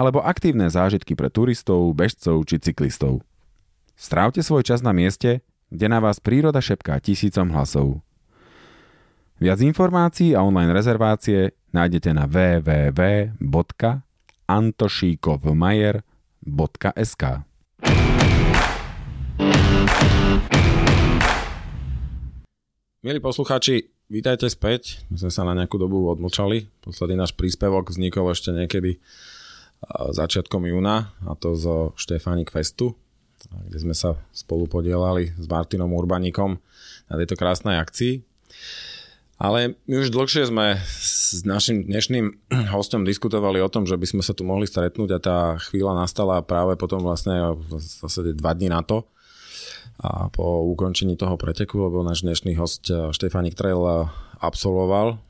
alebo aktívne zážitky pre turistov, bežcov či cyklistov. Strávte svoj čas na mieste, kde na vás príroda šepká tisícom hlasov. Viac informácií a online rezervácie nájdete na www.antošíkovmajer.sk Milí poslucháči, vítajte späť. My sme sa na nejakú dobu odmlčali. Posledný náš príspevok vznikol ešte niekedy začiatkom júna, a to zo Štefánik Festu, kde sme sa spolu podielali s Martinom Urbaníkom na tejto krásnej akcii. Ale my už dlhšie sme s našim dnešným hostom diskutovali o tom, že by sme sa tu mohli stretnúť a tá chvíľa nastala práve potom vlastne v zásade dva dní na to a po ukončení toho preteku, lebo náš dnešný host eh, Štefánik Trail eh, absolvoval.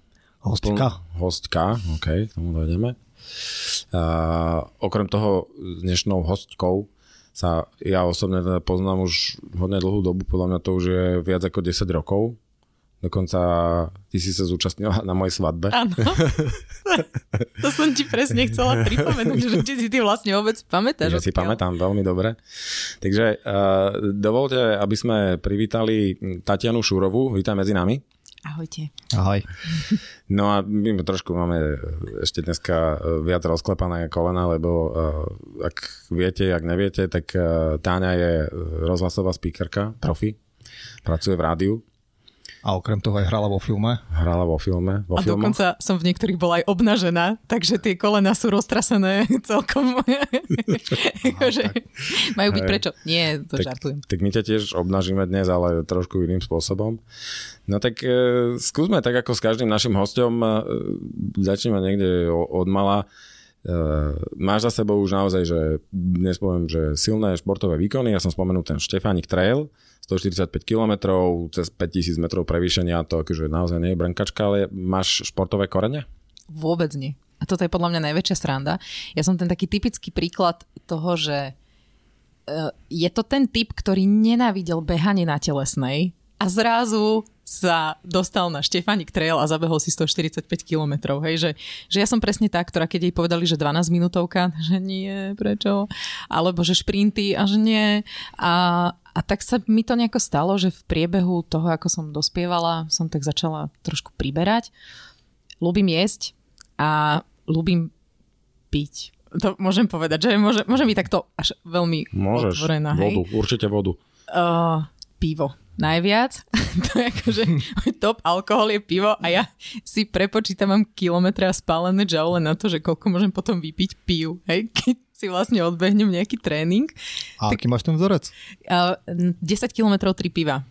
Hostka. Hostka, OK, tomu dojdeme. A okrem toho dnešnou hostkou sa ja osobne teda poznám už hodne dlhú dobu, podľa mňa to už je viac ako 10 rokov, Dokonca ty si sa zúčastnila na mojej svadbe. Áno. to som ti presne chcela pripomenúť, že či si ty vlastne vôbec pamätáš. Ja si pamätám veľmi dobre. Takže uh, dovolte, aby sme privítali Tatianu Šurovú. Vítaj medzi nami. Ahojte. Ahoj. No a my trošku máme ešte dneska viac rozklepané kolena, lebo uh, ak viete, ak neviete, tak uh, Táňa je rozhlasová speakerka, profi, pracuje v rádiu a okrem toho aj hrala vo filme? Hrala vo filme. Vo a filmoch. dokonca som v niektorých bola aj obnažená, takže tie kolena sú roztrasené celkom. že majú byť prečo? Nie, to tak, žartujem. Tak my ťa tiež obnažíme dnes, ale trošku iným spôsobom. No tak e, skúsme tak ako s každým našim hostom, e, začneme niekde od mala. E, máš za sebou už naozaj, že dnes poviem, že silné športové výkony, ja som spomenul ten Štefánik Trail, 145 km, cez 5000 metrov prevýšenia, to akože naozaj nie je brnkačka, ale máš športové korene? Vôbec nie. A toto je podľa mňa najväčšia sranda. Ja som ten taký typický príklad toho, že e, je to ten typ, ktorý nenávidel behanie na telesnej a zrazu sa dostal na Štefanik Trail a zabehol si 145 km. Hej, že, že ja som presne tá, ktorá keď jej povedali, že 12 minútovka, že nie, prečo? Alebo že šprinty a že nie. A, a tak sa mi to nejako stalo, že v priebehu toho, ako som dospievala, som tak začala trošku priberať. Ľúbim jesť a ľúbim piť. To môžem povedať, že môže, môže byť takto až veľmi Môžeš, otvorená. vodu, hej? určite vodu. Uh, pivo najviac. to je akože top alkohol je pivo a ja si prepočítam, kilometre a spálené džaule na to, že koľko môžem potom vypiť piv, hej, keď si vlastne odbehnem nejaký tréning. A tak, aký máš ten vzorec? Uh, 10 kilometrov 3 piva.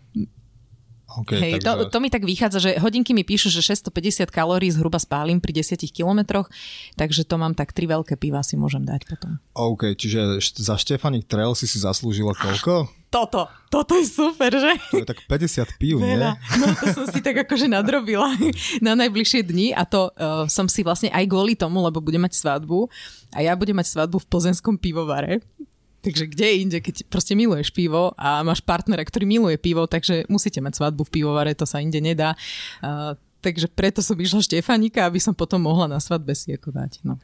Okay, Hej, takže... to, to mi tak vychádza, že hodinky mi píšu, že 650 kalórií zhruba spálim pri 10 kilometroch, takže to mám tak tri veľké piva si môžem dať potom. OK, čiže za Štefanik Trail si si zaslúžila koľko? Toto, toto je super, že? To je tak 50 pív, nie? No to som si tak akože nadrobila na najbližšie dni a to uh, som si vlastne aj kvôli tomu, lebo budem mať svadbu a ja budem mať svadbu v plzenskom pivovare Takže kde inde, keď proste miluješ pivo a máš partnera, ktorý miluje pivo, takže musíte mať svadbu v pivovare, to sa inde nedá. Uh, takže preto som išla Štefanika, aby som potom mohla na svadbe si ako dať. No.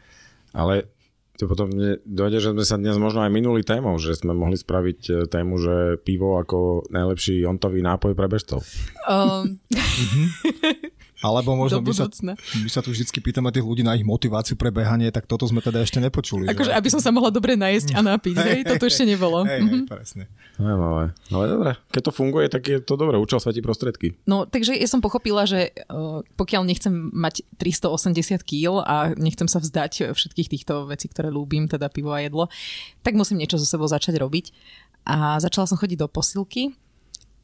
Ale to potom dojde, že sme sa dnes možno aj minuli témou, že sme mohli spraviť e, tému, že pivo ako najlepší ontový nápoj pre bežcov. Um... Alebo možno my sa, my sa tu vždy pýtame tých ľudí na ich motiváciu pre behanie, tak toto sme teda ešte nepočuli. Akože, aby som sa mohla dobre najesť a napiť, hej, toto ešte nebolo. Hej, hej, presne. ale, ale dobre, keď to funguje, tak je to dobré, učil svetí prostredky. No, takže ja som pochopila, že uh, pokiaľ nechcem mať 380 kg a nechcem sa vzdať všetkých týchto vecí, ktoré ľúbim, teda pivo a jedlo, tak musím niečo so sebou začať robiť. A začala som chodiť do posilky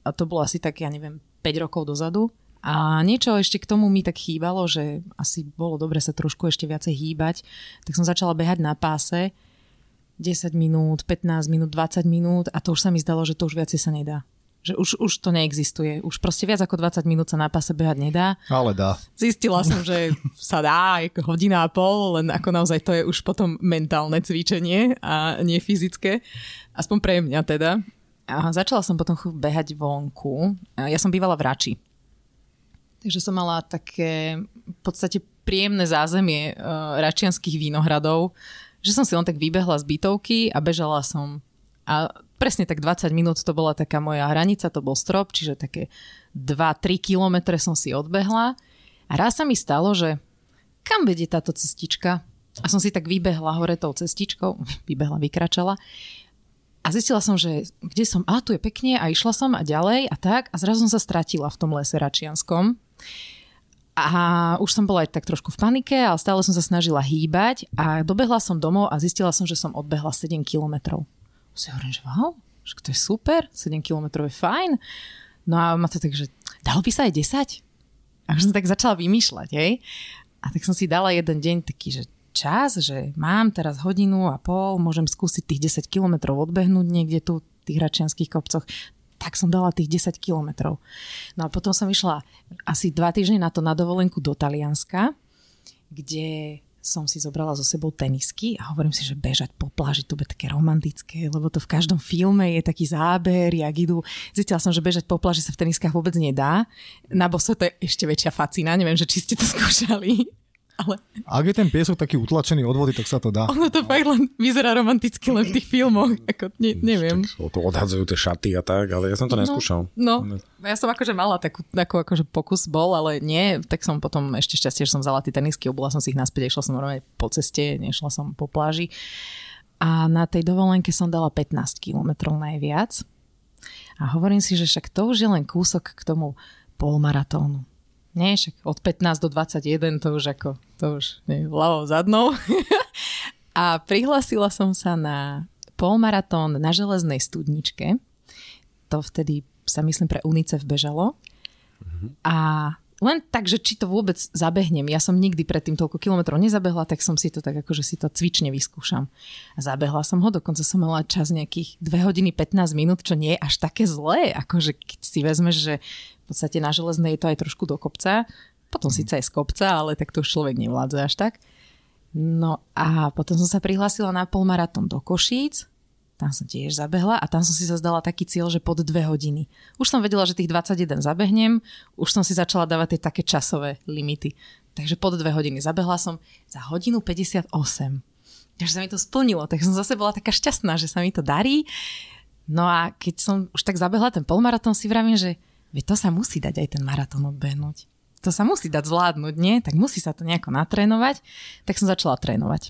a to bolo asi tak, ja neviem, 5 rokov dozadu a niečo ešte k tomu mi tak chýbalo, že asi bolo dobre sa trošku ešte viacej hýbať, tak som začala behať na páse 10 minút, 15 minút, 20 minút a to už sa mi zdalo, že to už viacej sa nedá. Že už, už to neexistuje. Už proste viac ako 20 minút sa na páse behať nedá. Ale dá. Zistila som, že sa dá ako hodina a pol, len ako naozaj to je už potom mentálne cvičenie a nie fyzické. Aspoň pre mňa teda. A začala som potom behať vonku. Ja som bývala v Rači Takže som mala také v podstate príjemné zázemie uh, račianských vínohradov, že som si len tak vybehla z bytovky a bežala som. A presne tak 20 minút to bola taká moja hranica, to bol strop, čiže také 2-3 kilometre som si odbehla. A raz sa mi stalo, že kam vedie táto cestička? A som si tak vybehla hore tou cestičkou, vybehla, vykračala a zistila som, že kde som, a tu je pekne a išla som a ďalej a tak a zrazu som sa stratila v tom lese Račianskom. A už som bola aj tak trošku v panike, ale stále som sa snažila hýbať a dobehla som domov a zistila som, že som odbehla 7 kilometrov. Si hovorím, že wow, že to je super, 7 kilometrov je fajn. No a ma to tak, že dalo by sa aj 10? A už som tak začala vymýšľať, hej. A tak som si dala jeden deň taký, že čas, že mám teraz hodinu a pol, môžem skúsiť tých 10 kilometrov odbehnúť niekde tu v tých račianských kopcoch tak som dala tých 10 kilometrov. No a potom som išla asi dva týždne na to na dovolenku do Talianska, kde som si zobrala so sebou tenisky a hovorím si, že bežať po pláži to bude také romantické, lebo to v každom filme je taký záber, jak idú. Zistila som, že bežať po pláži sa v teniskách vôbec nedá. Na bose to je ešte väčšia facina, neviem, že či ste to skúšali ale... Ak je ten piesok taký utlačený od vody, tak sa to dá. Ono to fakt len vyzerá romanticky len v tých filmoch, ako ne, neviem. Tak, to odhadzujú tie šaty a tak, ale ja som to no, neskúšal. No, no, ja som akože mala takú, takú akože pokus bol, ale nie, tak som potom ešte šťastie, že som vzala tie tenisky, obula som si ich naspäť, išla som normálne po ceste, nešla som po pláži. A na tej dovolenke som dala 15 kilometrov najviac. A hovorím si, že však to už je len kúsok k tomu polmaratónu. Nie, však od 15 do 21 to už ako, to už nie, ľavou zadnou. a prihlasila som sa na polmaratón na železnej studničke. To vtedy sa myslím pre UNICEF bežalo. Mm-hmm. A len tak, že či to vôbec zabehnem. Ja som nikdy predtým toľko kilometrov nezabehla, tak som si to tak ako, že si to cvične vyskúšam. A zabehla som ho, dokonca som mala čas nejakých 2 hodiny 15 minút, čo nie je až také zlé. Akože keď si vezmeš, že v podstate na železnej je to aj trošku do kopca, potom síce aj z kopca, ale tak to človek nevládze až tak. No a potom som sa prihlásila na polmaratón do Košíc, tam som tiež zabehla a tam som si zazdala taký cieľ, že pod dve hodiny. Už som vedela, že tých 21 zabehnem, už som si začala dávať tie také časové limity. Takže pod dve hodiny zabehla som za hodinu 58. Takže sa mi to splnilo, tak som zase bola taká šťastná, že sa mi to darí. No a keď som už tak zabehla ten polmaratón, si vravím, že to sa musí dať aj ten maratón odbehnúť to sa musí dať zvládnuť, nie? Tak musí sa to nejako natrénovať. Tak som začala trénovať.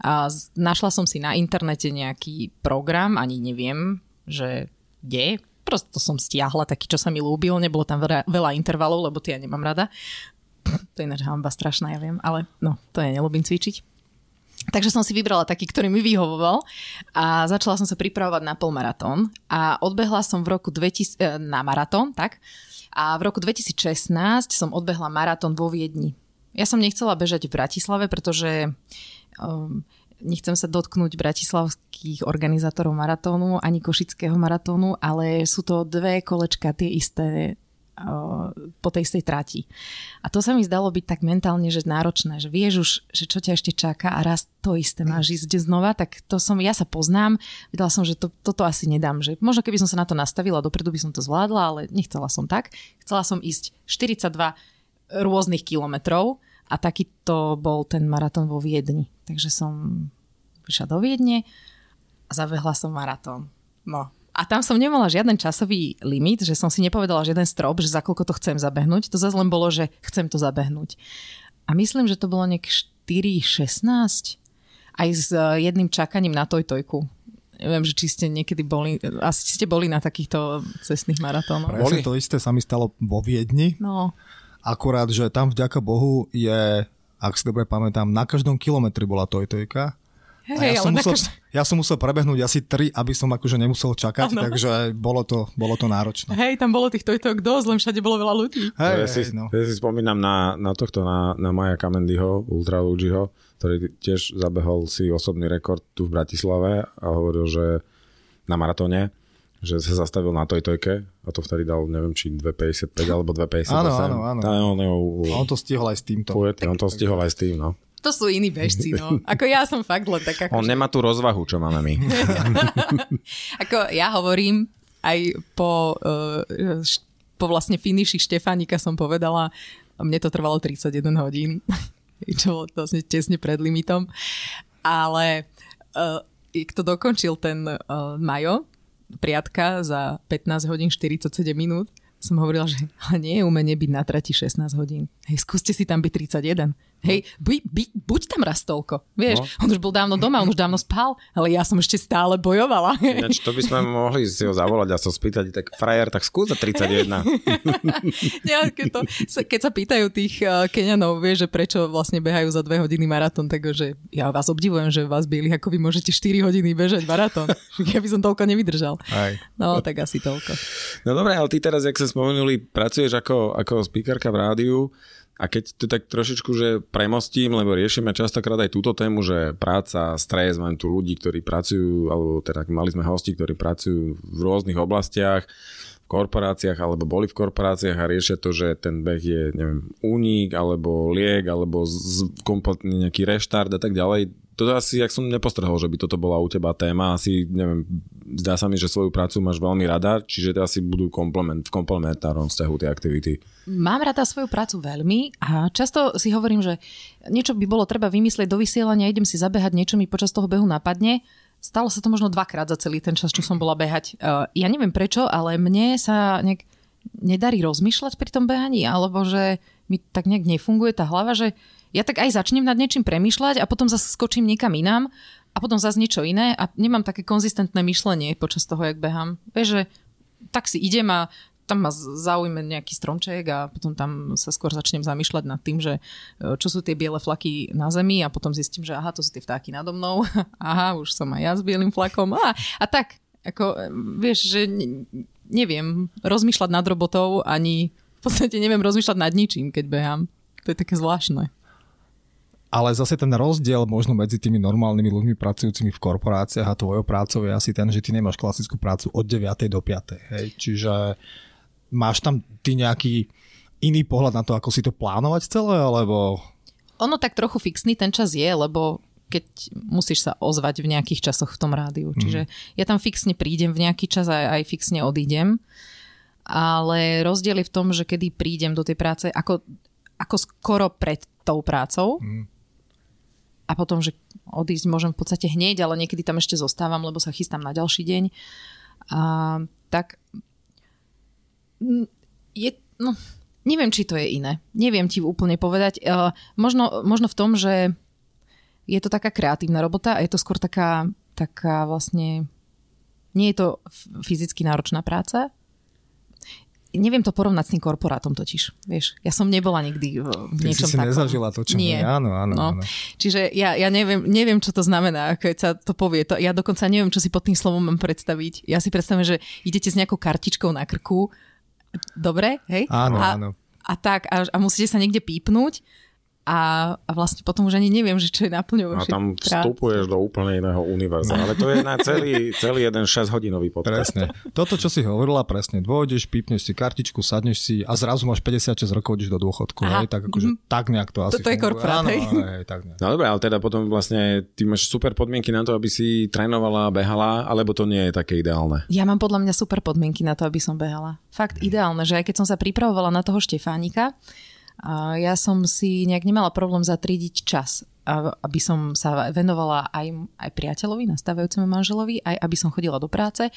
A našla som si na internete nejaký program, ani neviem, že kde. Prosto som stiahla taký, čo sa mi ľúbil. Nebolo tam veľa, veľa intervalov, lebo tie ja nemám rada. To je ináč hamba strašná, ja viem, ale no, to ja nelúbim cvičiť. Takže som si vybrala taký, ktorý mi vyhovoval a začala som sa pripravovať na polmaratón a odbehla som v roku 2000, eh, na maratón, tak, a v roku 2016 som odbehla maratón vo Viedni. Ja som nechcela bežať v Bratislave, pretože um, nechcem sa dotknúť bratislavských organizátorov maratónu ani košického maratónu, ale sú to dve kolečka tie isté po tej istej trati. A to sa mi zdalo byť tak mentálne, že náročné, že vieš už, že čo ťa ešte čaká a raz to isté máš ísť znova, tak to som, ja sa poznám, vedela som, že to, toto asi nedám, že možno keby som sa na to nastavila, dopredu by som to zvládla, ale nechcela som tak. Chcela som ísť 42 rôznych kilometrov a taký to bol ten maratón vo Viedni. Takže som vyšla do Viedne a zabehla som maratón. No, a tam som nemala žiaden časový limit, že som si nepovedala žiaden strop, že za koľko to chcem zabehnúť. To zase len bolo, že chcem to zabehnúť. A myslím, že to bolo nejak 4,16 aj s e, jedným čakaním na tojtojku. Neviem, že či ste niekedy boli, asi ste boli na takýchto cestných maratónoch. Presne to isté sa mi stalo vo Viedni. No. Akurát, že tam vďaka Bohu je, ak si dobre pamätám, na každom kilometri bola tojtojka Hej, ja, som musel, každý... ja som musel prebehnúť asi tri, aby som akože nemusel čakať, ano. takže bolo to, bolo to náročné. Hej, tam bolo tých tojtok dosť, len všade bolo veľa ľudí. Hej, ja, si, no. ja si spomínam na, na tohto, na, na Maja Kamendyho, Ultra Lugiho, ktorý tiež zabehol si osobný rekord tu v Bratislave a hovoril, že na maratóne, že sa zastavil na toj tojke a to vtedy dal, neviem, či 2,55 alebo 2,58. Áno, áno, áno. On, on, on to stihol aj s týmto. On to stihol aj s tým, no to sú iní bežci, no. Ako ja som fakt len taká... On nemá tú rozvahu, čo máme my. ako ja hovorím, aj po, uh, po vlastne finiši Štefánika som povedala, mne to trvalo 31 hodín, čo bolo vlastne tesne pred limitom, ale uh, kto dokončil ten uh, Majo, priatka za 15 hodín 47 minút, som hovorila, že ale nie je umenie byť na trati 16 hodín. Hej, skúste si tam byť 31. Hej, by, by, buď tam raz toľko. Vieš, no. on už bol dávno doma, on už dávno spal, ale ja som ešte stále bojovala. Ináč, to by sme mohli si ho zavolať a sa spýtať, tak frajer, tak skúsa 31. ja, keď, to, keď sa pýtajú tých uh, Keňanov, vieš, že prečo vlastne behajú za dve hodiny maratón, tak že ja vás obdivujem, že vás byli, ako vy môžete 4 hodiny bežať maratón. ja by som toľko nevydržal. Aj. No, tak asi toľko. No dobre, ale ty teraz, jak sa spomenuli, pracuješ ako, ako speakerka v rádiu, a keď to tak trošičku, že premostím, lebo riešime častokrát aj túto tému, že práca, stres, mám tu ľudí, ktorí pracujú, alebo teda mali sme hosti, ktorí pracujú v rôznych oblastiach, v korporáciách, alebo boli v korporáciách a riešia to, že ten beh je, neviem, únik, alebo liek, alebo z, kompletný nejaký reštart a tak ďalej to asi, jak som nepostrhol, že by toto bola u teba téma, asi, neviem, zdá sa mi, že svoju prácu máš veľmi rada, čiže to asi budú komplement, v komplementárnom vzťahu tie aktivity. Mám rada svoju prácu veľmi a často si hovorím, že niečo by bolo treba vymyslieť do vysielania, idem si zabehať, niečo mi počas toho behu napadne. Stalo sa to možno dvakrát za celý ten čas, čo som bola behať. Uh, ja neviem prečo, ale mne sa nejak nedarí rozmýšľať pri tom behaní, alebo že mi tak nejak nefunguje tá hlava, že ja tak aj začnem nad niečím premyšľať a potom zase skočím niekam inám a potom zase niečo iné a nemám také konzistentné myšlenie počas toho, jak behám. Vieš, že tak si idem a tam ma zaujme nejaký stromček a potom tam sa skôr začnem zamýšľať nad tým, že e, čo sú tie biele flaky na zemi a potom zistím, že aha, to sú tie vtáky nado mnou, aha, už som aj ja s bielým flakom a, a tak, ako e, vieš, že neviem rozmýšľať nad robotou ani v podstate neviem rozmýšľať nad ničím, keď behám. To je také zvláštne. Ale zase ten rozdiel možno medzi tými normálnymi ľuďmi pracujúcimi v korporáciách a tvojou prácou je asi ten, že ty nemáš klasickú prácu od 9. do 5. Hej? Čiže máš tam ty nejaký iný pohľad na to, ako si to plánovať celé, alebo... Ono tak trochu fixný ten čas je, lebo keď musíš sa ozvať v nejakých časoch v tom rádiu. Mm. Čiže ja tam fixne prídem v nejaký čas a aj fixne odídem. Ale rozdiel je v tom, že kedy prídem do tej práce, ako, ako skoro pred tou prácou, mm a potom, že odísť môžem v podstate hneď, ale niekedy tam ešte zostávam, lebo sa chystám na ďalší deň. A, tak je, no, neviem, či to je iné. Neviem ti úplne povedať. Uh, možno, možno v tom, že je to taká kreatívna robota a je to skôr taká, taká vlastne nie je to fyzicky náročná práca, neviem to porovnať s tým korporátom totiž. Vieš, ja som nebola nikdy v, v Ty niečom si takom. nezažila to, čo Nie. Áno, áno, no. áno. Čiže ja, ja neviem, neviem, čo to znamená, keď sa to povie. To, ja dokonca neviem, čo si pod tým slovom mám predstaviť. Ja si predstavím, že idete s nejakou kartičkou na krku. Dobre, hej? Áno, a, áno. A tak, a, a musíte sa niekde pípnúť a, a vlastne potom už ani neviem, že čo je naplňovačie. A tam vstupuješ do úplne iného univerza. Ale to je na celý, celý jeden 6-hodinový podcast. Presne. Toto, čo si hovorila, presne. Dôjdeš, pípneš si kartičku, sadneš si a zrazu máš 56 rokov, ideš do dôchodku. Hej? Tak, akože, mm-hmm. tak nejak to asi Toto je korporát, hej. hej tak nejak. No dobre, ale teda potom vlastne ty máš super podmienky na to, aby si trénovala, behala, alebo to nie je také ideálne? Ja mám podľa mňa super podmienky na to, aby som behala. Fakt ideálne, že aj keď som sa pripravovala na toho Štefánika, ja som si nejak nemala problém zatriediť čas, aby som sa venovala aj, aj priateľovi, nastávajúcemu manželovi, aj aby som chodila do práce.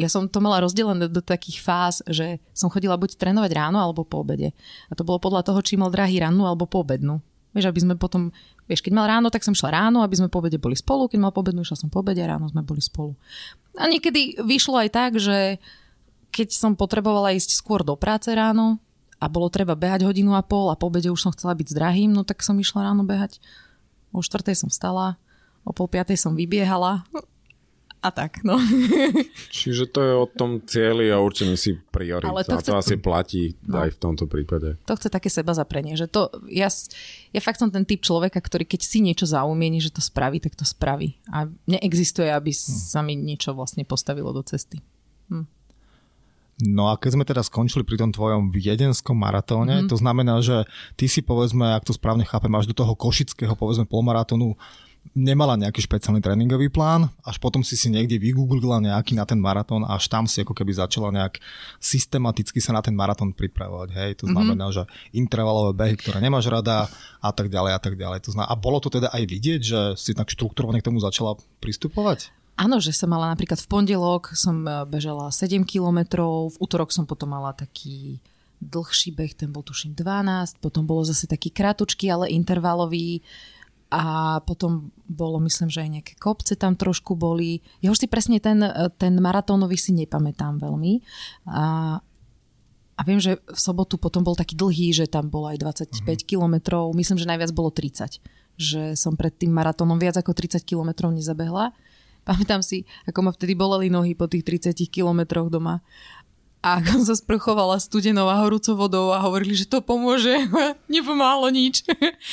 Ja som to mala rozdelené do takých fáz, že som chodila buď trénovať ráno alebo po obede. A to bolo podľa toho, či mal drahý rannú alebo po obednú. Vieš, aby sme potom, vieš, keď mal ráno, tak som šla ráno, aby sme po obede boli spolu, keď mal po obednú, išla som po obede a ráno sme boli spolu. A niekedy vyšlo aj tak, že keď som potrebovala ísť skôr do práce ráno, a bolo treba behať hodinu a pol a po obede už som chcela byť s drahým, no tak som išla ráno behať. O štvrtej som vstala, o pol piatej som vybiehala a tak, no. Čiže to je o tom cieli a určení si priorit. Ale to, a to chce... asi platí no. aj v tomto prípade. To chce také seba zaprenie, že to, ja, ja fakt som ten typ človeka, ktorý keď si niečo zaumieni, že to spraví, tak to spraví. A neexistuje, aby hm. sa mi niečo vlastne postavilo do cesty. Hm. No a keď sme teda skončili pri tom tvojom viedenskom maratóne, mm. to znamená, že ty si povedzme, ak to správne chápem, až do toho košického povedzme polmaratónu nemala nejaký špeciálny tréningový plán, až potom si si niekde vygooglila nejaký na ten maratón, až tam si ako keby začala nejak systematicky sa na ten maratón pripravovať. Hej, to mhm. znamená, mm-hmm. že intervalové behy, ktoré nemáš rada a tak ďalej a tak ďalej. To znamená, a bolo to teda aj vidieť, že si tak štruktúrovane k tomu začala pristupovať? Áno, že som mala napríklad v pondelok som e, bežala 7 kilometrov, v útorok som potom mala taký dlhší beh, ten bol tuším 12, potom bolo zase taký krátučký, ale intervalový a potom bolo, myslím, že aj nejaké kopce tam trošku boli. Ja už si presne ten, e, ten maratónový si nepamätám veľmi. A, a viem, že v sobotu potom bol taký dlhý, že tam bolo aj 25 uh-huh. kilometrov. Myslím, že najviac bolo 30. Že som pred tým maratónom viac ako 30 kilometrov nezabehla. Pamätám si, ako ma vtedy boleli nohy po tých 30 kilometroch doma. A ako sa sprchovala studenou a horúcou vodou a hovorili, že to pomôže. Nepomáhalo nič.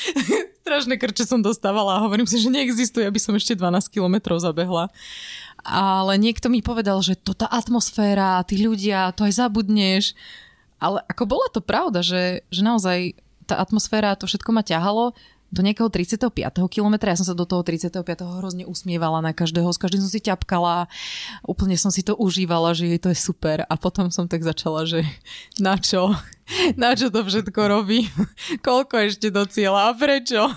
Strašné krče som dostávala a hovorím si, že neexistuje, aby som ešte 12 kilometrov zabehla. Ale niekto mi povedal, že to tá atmosféra, tí ľudia, to aj zabudneš. Ale ako bola to pravda, že, že naozaj tá atmosféra, to všetko ma ťahalo do nejakého 35. kilometra. Ja som sa do toho 35. hrozne usmievala na každého, s každým som si ťapkala, úplne som si to užívala, že jej to je super a potom som tak začala, že na čo? Na čo to všetko robí? Koľko ešte do cieľa a prečo?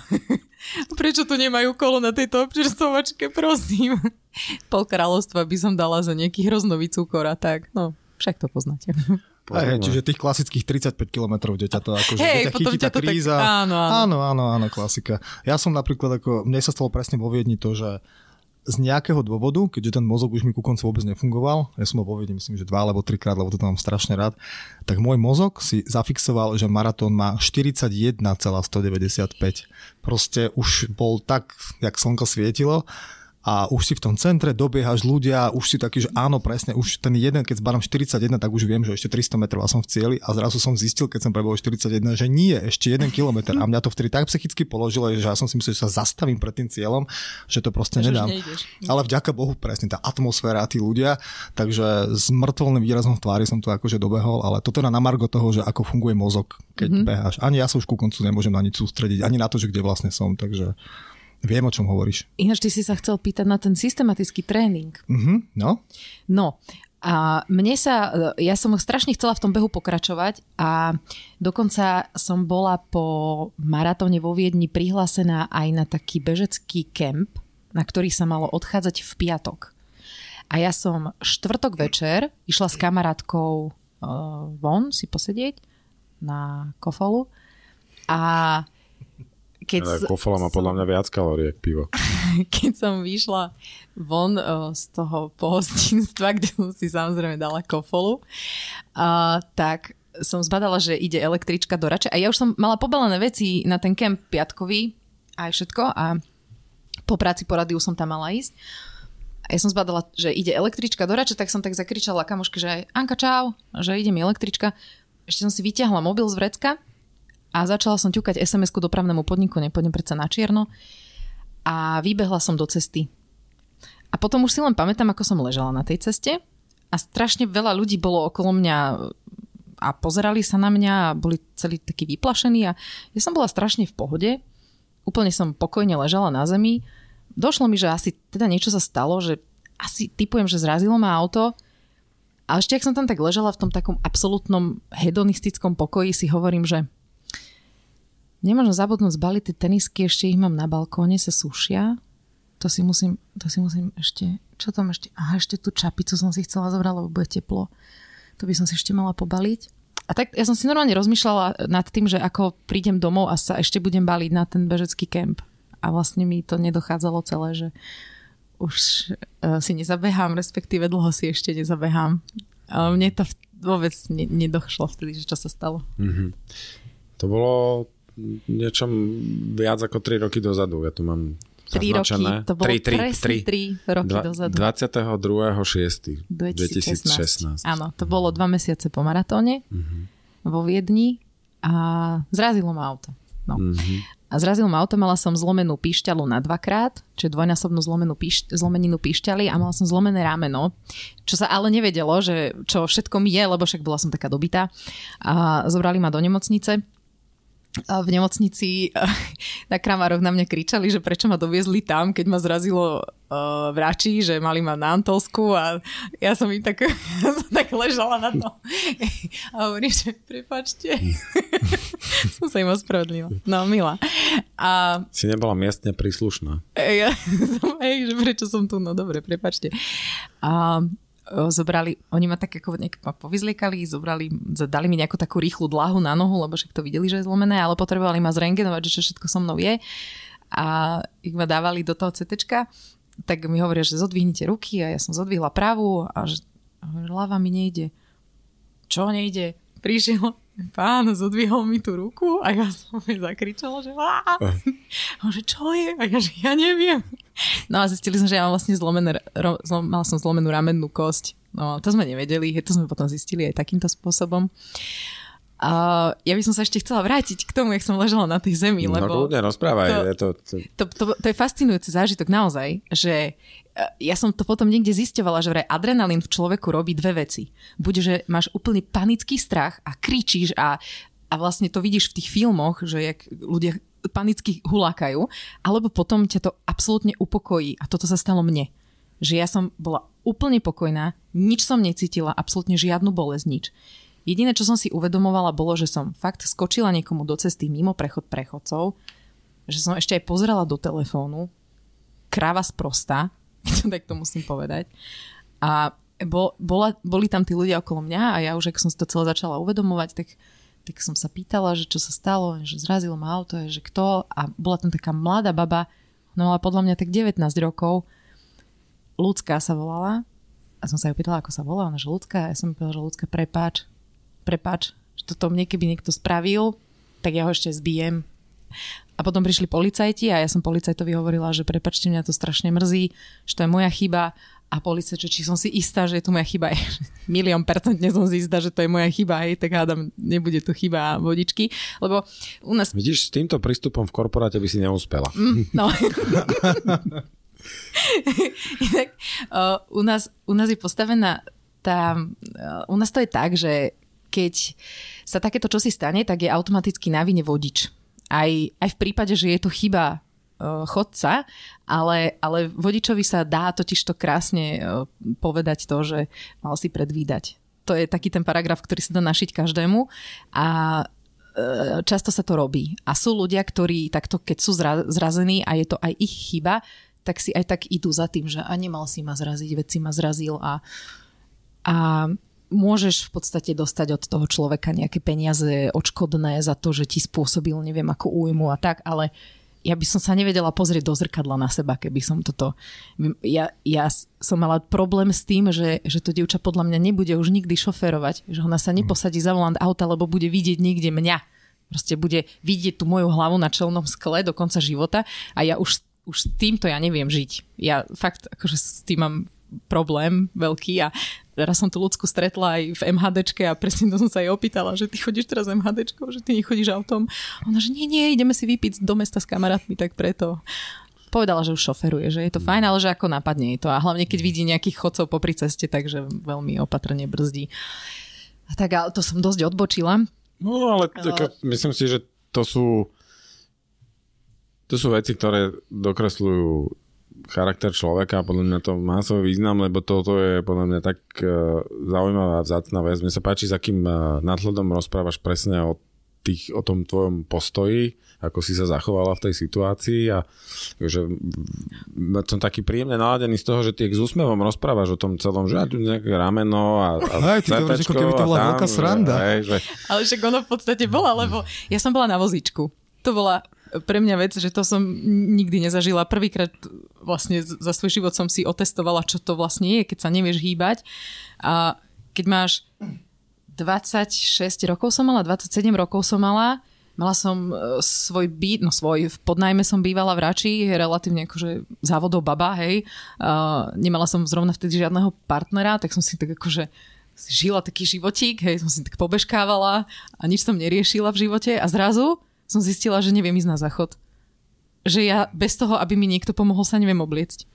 Prečo tu nemajú kolo na tejto občerstvovačke, prosím? Pol kráľovstva by som dala za nejaký hroznový cukor a tak. No, však to poznáte. Hej, čiže tých klasických 35 km deťa to akože hey, deťa chytí tá kríza. Tak, áno, áno. áno, áno, áno, klasika. Ja som napríklad ako, mne sa stalo presne vo Viedni to, že z nejakého dôvodu, keďže ten mozog už mi ku koncu vôbec nefungoval, ja som ho vo Viedni myslím, že dva alebo trikrát, lebo to tam mám strašne rád, tak môj mozog si zafixoval, že maratón má 41,195. Proste už bol tak, jak slnko svietilo a už si v tom centre, dobiehaš ľudia, už si taký, že áno, presne, už ten jeden, keď zbadám 41, tak už viem, že ešte 300 metrov a som v cieli a zrazu som zistil, keď som prebol 41, že nie, ešte 1 kilometr a mňa to vtedy tak psychicky položilo, že ja som si myslel, že sa zastavím pred tým cieľom, že to proste nedám. Ale vďaka Bohu presne tá atmosféra a tí ľudia, takže s mŕtvolným výrazom v tvári som to akože dobehol, ale toto na margo toho, že ako funguje mozog, keď mm-hmm. beháš. Ani ja sa už ku koncu nemôžem na nič sústrediť, ani na to, že kde vlastne som, takže Viem, o čom hovoríš. Ináč ty si sa chcel pýtať na ten systematický tréning. Uh-huh, no. No, a mne sa, ja som strašne chcela v tom behu pokračovať a dokonca som bola po maratóne vo Viedni prihlásená aj na taký bežecký kemp, na ktorý sa malo odchádzať v piatok. A ja som štvrtok večer išla s kamarátkou uh, von si posedieť na kofolu a keď... Ale kofola má podľa mňa viac kalórií, pivo. keď som vyšla von uh, z toho pohostinstva, kde som si samozrejme dala kofolu, uh, tak som zbadala, že ide električka do Rače a ja už som mala pobalené veci na ten kemp piatkový aj všetko a po práci po radiu som tam mala ísť. A ja som zbadala, že ide električka do Rače, tak som tak zakričala kamoške, že Anka čau, že ide mi električka. Ešte som si vyťahla mobil z vrecka a začala som ťukať SMS-ku dopravnému podniku, nepôjdem predsa na čierno a vybehla som do cesty. A potom už si len pamätám, ako som ležala na tej ceste a strašne veľa ľudí bolo okolo mňa a pozerali sa na mňa a boli celí takí vyplašení a ja som bola strašne v pohode. Úplne som pokojne ležala na zemi. Došlo mi, že asi teda niečo sa stalo, že asi typujem, že zrazilo ma auto. A ešte ak som tam tak ležala v tom takom absolútnom hedonistickom pokoji, si hovorím, že Nemôžem zabudnúť zbaliť tie tenisky, ešte ich mám na balkóne, sa sušia. To si musím, to si musím ešte, čo tam ešte, aha, ešte tú čapicu som si chcela zobrať, lebo bude teplo. To by som si ešte mala pobaliť. A tak ja som si normálne rozmýšľala nad tým, že ako prídem domov a sa ešte budem baliť na ten bežecký kemp. A vlastne mi to nedochádzalo celé, že už uh, si nezabehám, respektíve dlho si ešte nezabehám. Mne to vôbec ne, nedošlo vtedy, že čo sa stalo. Mm-hmm. To bolo niečom viac ako 3 roky dozadu. Ja tu mám 3 roky, to bolo 3, 3, presne 3, 3 roky dva, dozadu. 22.6. 2016. 2016. Áno, to bolo dva mesiace po maratóne uh-huh. vo Viedni a zrazilo ma auto. No. Uh-huh. A zrazilo ma auto, mala som zlomenú píšťalu na dvakrát, čiže dvojnásobnú zlomenú píš, zlomeninu píšťaly a mala som zlomené rameno, čo sa ale nevedelo, že čo všetko mi je, lebo však bola som taká dobitá. A zobrali ma do nemocnice v nemocnici na Kramároch na mňa kričali, že prečo ma doviezli tam, keď ma zrazilo uh, vračí, že mali ma na Antolsku a ja som im tak, ja som tak ležala na to. A hovorím, že prepačte. som sa im ospravedlila. No, milá. A, si nebola miestne príslušná. Ja som, hej, že prečo som tu, no dobre, prepačte. A zobrali, oni ma tak ako nejak ma povyzliekali, zobrali, dali mi nejakú takú rýchlu dlahu na nohu, lebo však to videli, že je zlomené, ale potrebovali ma zrengenovať, že čo všetko so mnou je. A ich ma dávali do toho CT, tak mi hovoria, že zodvihnite ruky a ja som zodvihla pravú a že hlava mi nejde. Čo nejde? Prišiel pán, zodvihol mi tú ruku a ja som mi zakričala, že a že čo je? A ja, že ja neviem. No a zistili sme, že ja mám vlastne zlomené, ro, zlom, mal som zlomenú ramennú kosť. No to sme nevedeli, to sme potom zistili aj takýmto spôsobom. A ja by som sa ešte chcela vrátiť k tomu, jak som ležala na tej zemi, no, lebo... No rozprávaj. To, to, to... To, to, to je fascinujúci zážitok naozaj, že e, ja som to potom niekde zisťovala, že vraj adrenalín v človeku robí dve veci. Buď, že máš úplný panický strach a kričíš a, a vlastne to vidíš v tých filmoch, že jak ľudia panicky hulákajú, alebo potom ťa to absolútne upokojí. A toto sa stalo mne. Že ja som bola úplne pokojná, nič som necítila, absolútne žiadnu bolesť, nič. Jediné, čo som si uvedomovala, bolo, že som fakt skočila niekomu do cesty mimo prechod prechodcov, že som ešte aj pozrela do telefónu, kráva sprosta, tak to musím povedať. A bol, bola, boli tam tí ľudia okolo mňa a ja už, ak som si to celé začala uvedomovať, tak tak som sa pýtala, že čo sa stalo, že zrazilo ma auto, že kto. A bola tam taká mladá baba, no ale podľa mňa tak 19 rokov, ľudská sa volala. A som sa ju pýtala, ako sa volá, ona že ľudská, ja som povedala, že ľudská, prepáč, prepáč, že toto mne keby niekto spravil, tak ja ho ešte zbijem. A potom prišli policajti a ja som policajtovi hovorila, že prepačte, mňa to strašne mrzí, že to je moja chyba a policia, že či som si istá, že je to moja chyba. Milión percentne som si istá, že to je moja chyba, hej, tak hádam, nebude to chyba vodičky, lebo u nás... Vidíš, s týmto prístupom v korporáte by si neúspela. Mm, no. Inak, uh, u, nás, u nás je postavená tá... Uh, u nás to je tak, že keď sa takéto čosi stane, tak je automaticky na vine vodič. Aj, aj v prípade, že je to chyba chodca, ale, ale vodičovi sa dá totiž to krásne e, povedať to, že mal si predvídať. To je taký ten paragraf, ktorý sa dá našiť každému a e, často sa to robí. A sú ľudia, ktorí takto, keď sú zrazení a je to aj ich chyba, tak si aj tak idú za tým, že a nemal si ma zraziť, veď si ma zrazil a, a môžeš v podstate dostať od toho človeka nejaké peniaze odškodné za to, že ti spôsobil neviem ako újmu a tak, ale ja by som sa nevedela pozrieť do zrkadla na seba, keby som toto... Ja, ja som mala problém s tým, že, že to dievča podľa mňa nebude už nikdy šoférovať, že ona sa neposadí za volant auta, lebo bude vidieť niekde mňa. Proste bude vidieť tú moju hlavu na čelnom skle do konca života a ja už, už s týmto ja neviem žiť. Ja fakt akože s tým mám problém veľký a raz som tú ľudskú stretla aj v MHDčke a presne to som sa jej opýtala, že ty chodíš teraz MHDčkou, že ty nechodíš autom. Ona, že nie, nie, ideme si vypiť do mesta s kamarátmi, tak preto povedala, že už šoferuje, že je to fajn, ale že ako napadne je to. A hlavne, keď vidí nejakých chodcov popri ceste, takže veľmi opatrne brzdí. Tak ale to som dosť odbočila. No ale tak, myslím si, že to sú to sú veci, ktoré dokresľujú charakter človeka a podľa mňa to má svoj význam, lebo toto je podľa mňa tak uh, zaujímavá vzácna vec. Mne sa páči, s akým uh, nadhľadom rozprávaš presne o, tých, o tom tvojom postoji, ako si sa zachovala v tej situácii a že som taký príjemne naladený z toho, že ty s úsmevom rozprávaš o tom celom, že ja tu nejaké rameno a, a Hej, ty to ako keby to bola veľká sranda. Hej, že... Ale však ono v podstate bola, lebo ja som bola na vozíčku. To bola pre mňa vec, že to som nikdy nezažila. Prvýkrát vlastne za svoj život som si otestovala, čo to vlastne je, keď sa nevieš hýbať. A keď máš 26 rokov som mala, 27 rokov som mala, Mala som e, svoj byt, no svoj, v podnajme som bývala v Rači, relatívne akože závodov baba, hej. Uh, nemala som zrovna vtedy žiadneho partnera, tak som si tak akože žila taký životík, hej, som si tak pobežkávala a nič som neriešila v živote a zrazu som zistila, že neviem ísť na záchod. Že ja bez toho, aby mi niekto pomohol, sa neviem obliecť.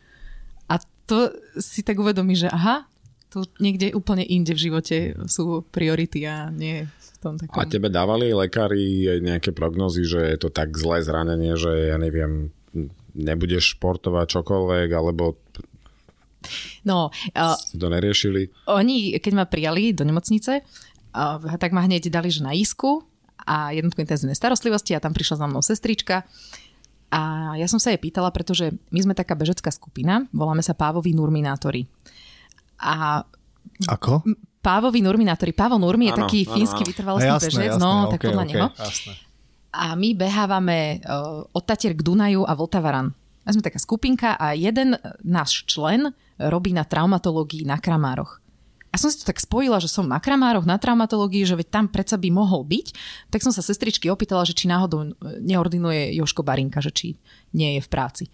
A to si tak uvedomí, že aha, tu niekde úplne inde v živote sú priority a nie v tom takom... A tebe dávali lekári nejaké prognozy, že je to tak zlé zranenie, že ja neviem, nebudeš športovať čokoľvek, alebo No, uh, to neriešili? Oni, keď ma prijali do nemocnice, uh, tak ma hneď dali, že na isku a jednotku intenzívnej starostlivosti a tam prišla za mnou sestrička a ja som sa jej pýtala, pretože my sme taká bežecká skupina, voláme sa Pávoví Nurminátori. A Ako? Pávoví Nurminátori. Pávo Nurmi je ano, taký ano, fínsky vytrvalostný jasné, bežec, jasné, no, okay, tak podľa okay, neho. Jasné. A my behávame uh, od Tatier k Dunaju a Vltavaran. My sme taká skupinka a jeden náš člen robí na traumatológii na Kramároch. A som si to tak spojila, že som na Kramároch, na traumatológii, že veď tam predsa by mohol byť. Tak som sa sestričky opýtala, že či náhodou neordinuje Joško Barinka, že či nie je v práci.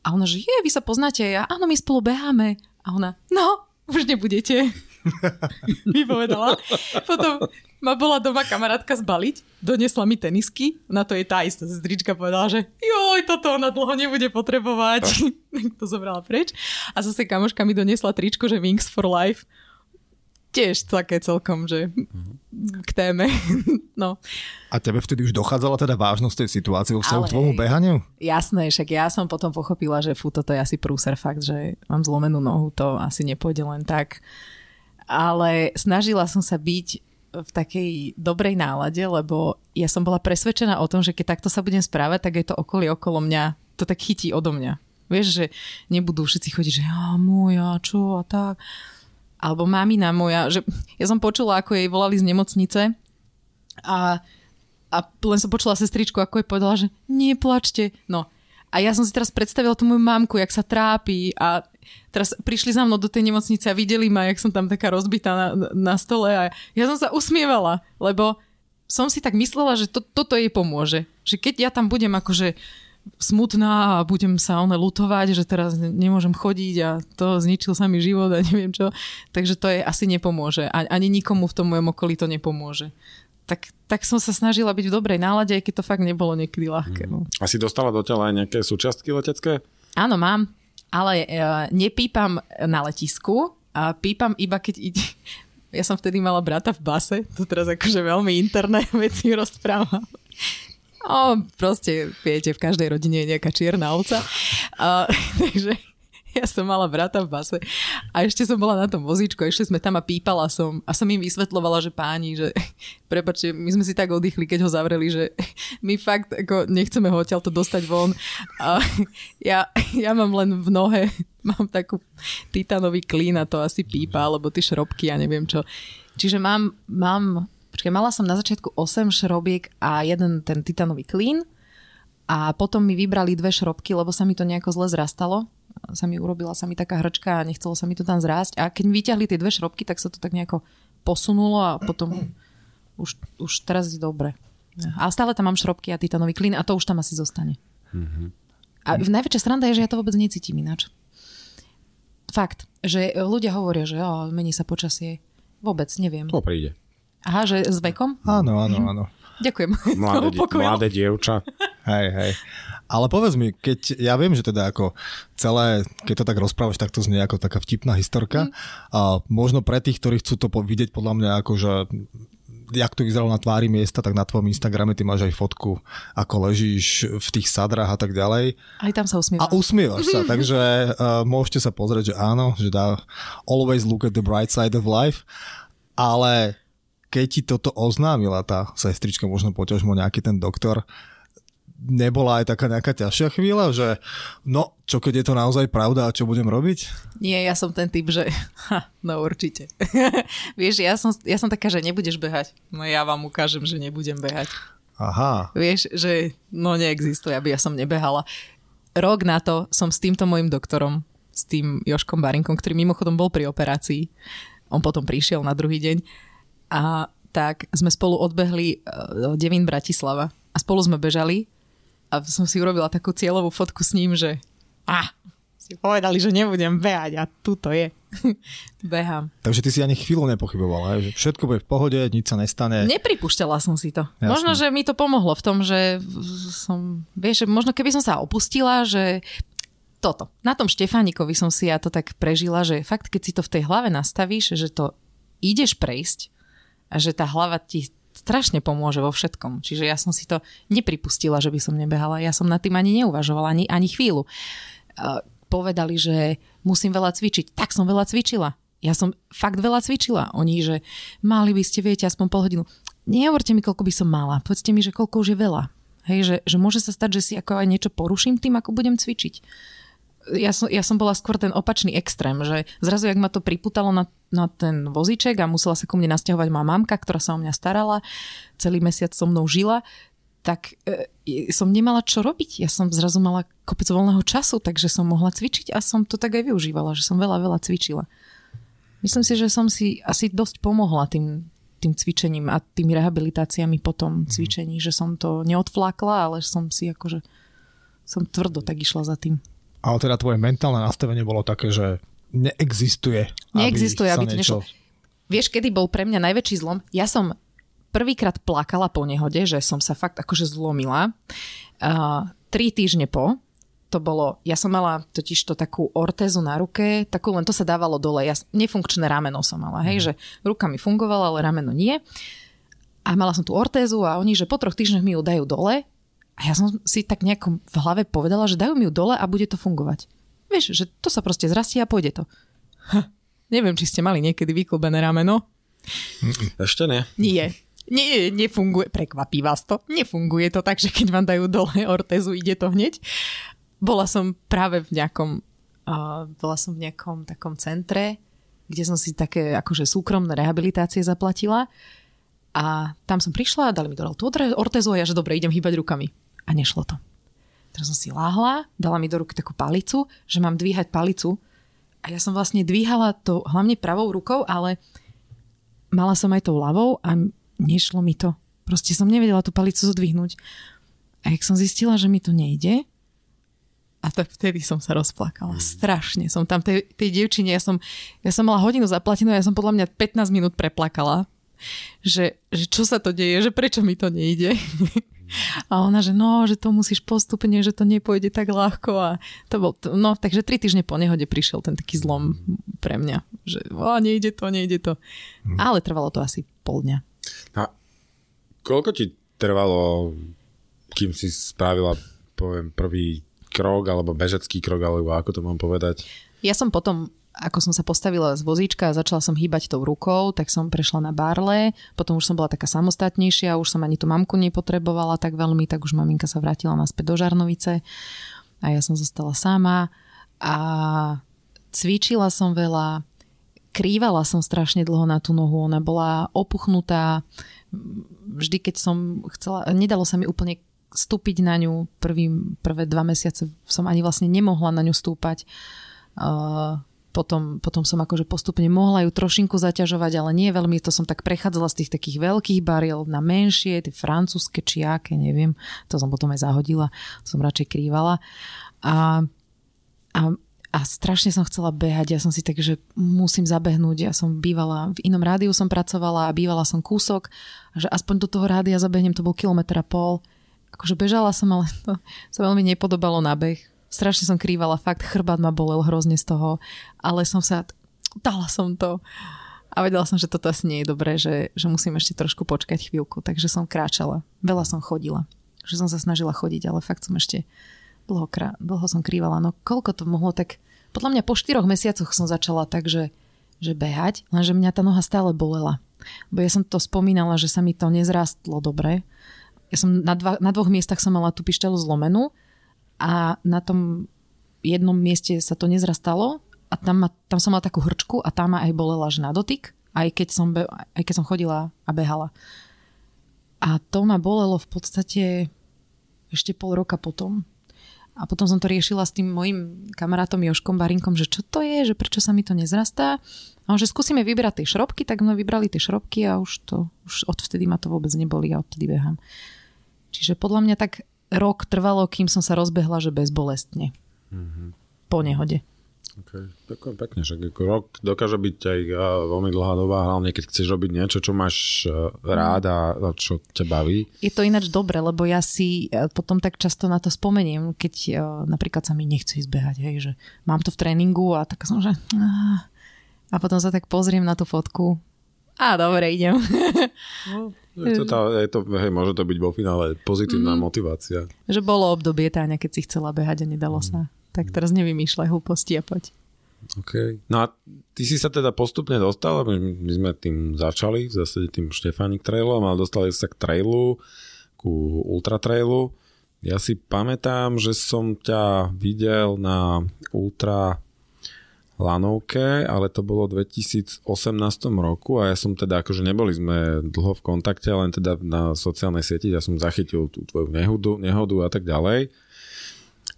A ona, že je, vy sa poznáte. A áno, my spolu beháme. A ona, no, už nebudete. mi povedala. Potom ma bola doma kamarátka zbaliť, donesla mi tenisky, na to je tá istá sestrička povedala, že joj, toto ona dlho nebude potrebovať. to zobrala preč. A zase kamoška mi donesla tričko, že Wings for Life tiež také celkom, že k téme. no. A tebe vtedy už dochádzala teda vážnosť tej situácie vo vzťahu k tvojmu behaniu? Jasné, však ja som potom pochopila, že fú, toto je asi prúser fakt, že mám zlomenú nohu, to asi nepôjde len tak. Ale snažila som sa byť v takej dobrej nálade, lebo ja som bola presvedčená o tom, že keď takto sa budem správať, tak je to okolie okolo mňa, to tak chytí odo mňa. Vieš, že nebudú všetci chodiť, že ja, môj, a čo a tak alebo mamina moja, že ja som počula, ako jej volali z nemocnice a, a len som počula sestričku, ako jej povedala, že neplačte. No a ja som si teraz predstavila tú moju mamku, jak sa trápi a teraz prišli za mnou do tej nemocnice a videli ma, jak som tam taká rozbitá na, na stole a ja som sa usmievala, lebo som si tak myslela, že to, toto jej pomôže. Že keď ja tam budem akože smutná a budem sa one lutovať, že teraz nemôžem chodiť a to zničil sa mi život a neviem čo. Takže to je asi nepomôže. Ani nikomu v tom mojom okolí to nepomôže. Tak, tak som sa snažila byť v dobrej nálade, aj keď to fakt nebolo niekedy ľahké. No. A si dostala do tela aj nejaké súčiastky letecké? Áno, mám. Ale uh, nepípam na letisku, a pípam iba keď ide... Ja som vtedy mala brata v base, to teraz akože veľmi interné veci rozprávam. O, proste, viete, v každej rodine je nejaká čierna ovca. A, takže ja som mala brata v base a ešte som bola na tom vozíčku ešte sme tam a pípala som a som im vysvetlovala, že páni, že prepačte, my sme si tak oddychli, keď ho zavreli, že my fakt ako nechceme ho odtiaľ to dostať von a ja, ja mám len v nohe mám takú titanový klín a to asi pípa, alebo tie šrobky ja neviem čo. Čiže mám, mám Počkej, mala som na začiatku 8 šrobiek a jeden ten titanový klín a potom mi vybrali dve šrobky, lebo sa mi to nejako zle zrastalo. Sa mi urobila sa mi taká hrčka a nechcelo sa mi to tam zrásť. A keď mi vyťahli tie dve šrobky, tak sa to tak nejako posunulo a potom už, už teraz je dobre. A stále tam mám šrobky a titanový klín a to už tam asi zostane. Mm-hmm. A najväčšia sranda je, že ja to vôbec necítim ináč. fakt, že ľudia hovoria, že oh, mení sa počasie. Vôbec, neviem. To príde. Aha, že s vekom? Áno, áno, áno. Ďakujem. Mladé, mladé dievča. Hej, hej. Ale povedz mi, keď ja viem, že teda ako celé, keď to tak rozprávaš, tak to znie ako taká vtipná historka. Mm. A možno pre tých, ktorí chcú to vidieť podľa mňa ako, že jak to vyzeralo na tvári miesta, tak na tvojom Instagrame ty máš aj fotku, ako ležíš v tých sadrách a tak ďalej. Aj tam sa usmievam. A usmievaš sa, takže uh, môžete sa pozrieť, že áno, že dá always look at the bright side of life, ale keď ti toto oznámila tá sestrička, možno poťažmo nejaký ten doktor, nebola aj taká nejaká ťažšia chvíľa, že no, čo keď je to naozaj pravda a čo budem robiť? Nie, ja som ten typ, že ha, no určite. Vieš, ja som, ja som taká, že nebudeš behať. No ja vám ukážem, že nebudem behať. Aha, Vieš, že no neexistuje, aby ja som nebehala. Rok na to som s týmto môjim doktorom, s tým Joškom Barinkom, ktorý mimochodom bol pri operácii, on potom prišiel na druhý deň a tak sme spolu odbehli uh, Devín Bratislava a spolu sme bežali a som si urobila takú cieľovú fotku s ním, že a, si povedali, že nebudem behať a tu to je. Behám. takže ty si ani chvíľu nepochybovala, že všetko bude v pohode, nič sa nestane. Nepripúšťala som si to. Jasne. Možno, že mi to pomohlo v tom, že som, vieš, že možno keby som sa opustila, že toto. Na tom Štefánikovi som si ja to tak prežila, že fakt, keď si to v tej hlave nastavíš, že to ideš prejsť že tá hlava ti strašne pomôže vo všetkom. Čiže ja som si to nepripustila, že by som nebehala. Ja som nad tým ani neuvažovala, ani, ani chvíľu. Uh, povedali, že musím veľa cvičiť. Tak som veľa cvičila. Ja som fakt veľa cvičila. Oni, že mali by ste, viete, aspoň pol hodinu. Nehovorte mi, koľko by som mala. Povedzte mi, že koľko už je veľa. Hej, že, že môže sa stať, že si ako aj niečo poruším tým, ako budem cvičiť. Ja som, ja som bola skôr ten opačný extrém, že zrazu, jak ma to priputalo na, na ten vozíček a musela sa ku mne nasťahovať moja mamka, ktorá sa o mňa starala, celý mesiac so mnou žila, tak e, som nemala čo robiť. Ja som zrazu mala kopec voľného času, takže som mohla cvičiť a som to tak aj využívala, že som veľa, veľa cvičila. Myslím si, že som si asi dosť pomohla tým, tým cvičením a tými rehabilitáciami po tom cvičení, že som to neodflákla, ale som si akože som tvrdo tak išla za tým. Ale teda tvoje mentálne nastavenie bolo také, že neexistuje. Neexistuje, aby, to nešlo. Vieš, kedy bol pre mňa najväčší zlom? Ja som prvýkrát plakala po nehode, že som sa fakt akože zlomila. Uh, tri týždne po, to bolo, ja som mala totiž to takú ortézu na ruke, takú len to sa dávalo dole, ja, nefunkčné rameno som mala, hej, že ruka mi fungovala, ale rameno nie. A mala som tú ortézu a oni, že po troch týždňoch mi ju dajú dole a ja som si tak nejako v hlave povedala, že dajú mi ju dole a bude to fungovať. Vieš, že to sa proste zrastie a pôjde to. Ha, neviem, či ste mali niekedy vyklbené rameno. Ešte nie. Nie. Nie, nefunguje, prekvapí vás to, nefunguje to tak, že keď vám dajú dole ortézu, ide to hneď. Bola som práve v nejakom, uh, bola som v nejakom takom centre, kde som si také akože súkromné rehabilitácie zaplatila a tam som prišla a dali mi dole tú ortézu a ja, že dobre, idem hýbať rukami. A nešlo to. Teraz som si láhla, dala mi do ruky takú palicu, že mám dvíhať palicu a ja som vlastne dvíhala to hlavne pravou rukou, ale mala som aj tou ľavou a nešlo mi to. Proste som nevedela tú palicu zdvihnúť. A jak som zistila, že mi to nejde, a tak vtedy som sa rozplakala. Strašne som tam tej, tej dievčine, ja som, ja som mala hodinu zaplatenú ja som podľa mňa 15 minút preplakala. Že, že čo sa to deje, že prečo mi to nejde. A ona, že no, že to musíš postupne, že to nepôjde tak ľahko a to bol, no takže tri týždne po nehode prišiel ten taký zlom pre mňa, že o, nejde to, nejde to. Ale trvalo to asi pol dňa. A koľko ti trvalo, kým si spravila, poviem, prvý krok, alebo bežecký krok, alebo ako to mám povedať? Ja som potom, ako som sa postavila z vozíčka a začala som hýbať tou rukou, tak som prešla na barle, potom už som bola taká samostatnejšia, už som ani tú mamku nepotrebovala tak veľmi, tak už maminka sa vrátila naspäť do Žarnovice a ja som zostala sama. A cvičila som veľa, krývala som strašne dlho na tú nohu, ona bola opuchnutá, vždy keď som chcela, nedalo sa mi úplne stúpiť na ňu, prvý, prvé dva mesiace som ani vlastne nemohla na ňu stúpať. Uh, potom, potom som akože postupne mohla ju trošinku zaťažovať, ale nie veľmi, to som tak prechádzala z tých takých veľkých bariel na menšie, tie francúzske či aké, neviem, to som potom aj zahodila, som radšej krývala. A, a, a strašne som chcela behať. Ja som si tak, že musím zabehnúť. Ja som bývala, v inom rádiu som pracovala a bývala som kúsok. Že aspoň do toho rádia zabehnem, to bol kilometr a pol. Akože bežala som, ale to sa veľmi nepodobalo na beh. Strašne som krývala, fakt chrbát ma bolel hrozne z toho. Ale som sa, dala som to. A vedela som, že toto asi nie je dobré, že, že musím ešte trošku počkať chvíľku. Takže som kráčala. Veľa som chodila. Že som sa snažila chodiť, ale fakt som ešte dlho, dlho som krývala. No koľko to mohlo tak... Podľa mňa po štyroch mesiacoch som začala tak, že, že behať, lenže mňa tá noha stále bolela. Bo ja som to spomínala, že sa mi to nezrastlo dobre. Ja som na, dva, na dvoch miestach som mala tú pištelu zlomenú a na tom jednom mieste sa to nezrastalo a tam, ma, tam som mala takú hrčku a tam ma aj bolela že na dotyk, aj keď, som be, aj keď som chodila a behala. A to ma bolelo v podstate ešte pol roka potom. A potom som to riešila s tým mojim kamarátom Joškom Barinkom, že čo to je, že prečo sa mi to nezrastá. A on, že skúsime vybrať tie šrobky, tak sme vybrali tie šrobky a už to, už odvtedy ma to vôbec neboli a odtedy behám. Čiže podľa mňa tak rok trvalo, kým som sa rozbehla, že bezbolestne. Mm-hmm. Po nehode. Okay. Ďakujem pekne, že rok dokáže byť aj veľmi dlhá doba, hlavne keď chceš robiť niečo, čo máš e, rád a čo ťa baví. Je to ináč dobre, lebo ja si e, potom tak často na to spomeniem, keď e, napríklad sa mi nechce izbehať, hej, že mám to v tréningu a tak som, že a potom sa tak pozriem na tú fotku a dobre, idem. No, je to tá, je to, hej, môže to byť vo finále pozitívna mm. motivácia. Že bolo obdobie Táňa, keď si chcela behať a nedalo mm. sa. Tak teraz nevymýšľaj hlúposti a poď. OK. No a ty si sa teda postupne dostal, my, my sme tým začali, v zásade tým Štefánik trailom, ale dostali sa k trailu, ku ultra trailu. Ja si pamätám, že som ťa videl na ultra lanovke, ale to bolo v 2018 roku a ja som teda, akože neboli sme dlho v kontakte, len teda na sociálnej sieti, ja som zachytil tú tvoju nehodu, nehodu a tak ďalej.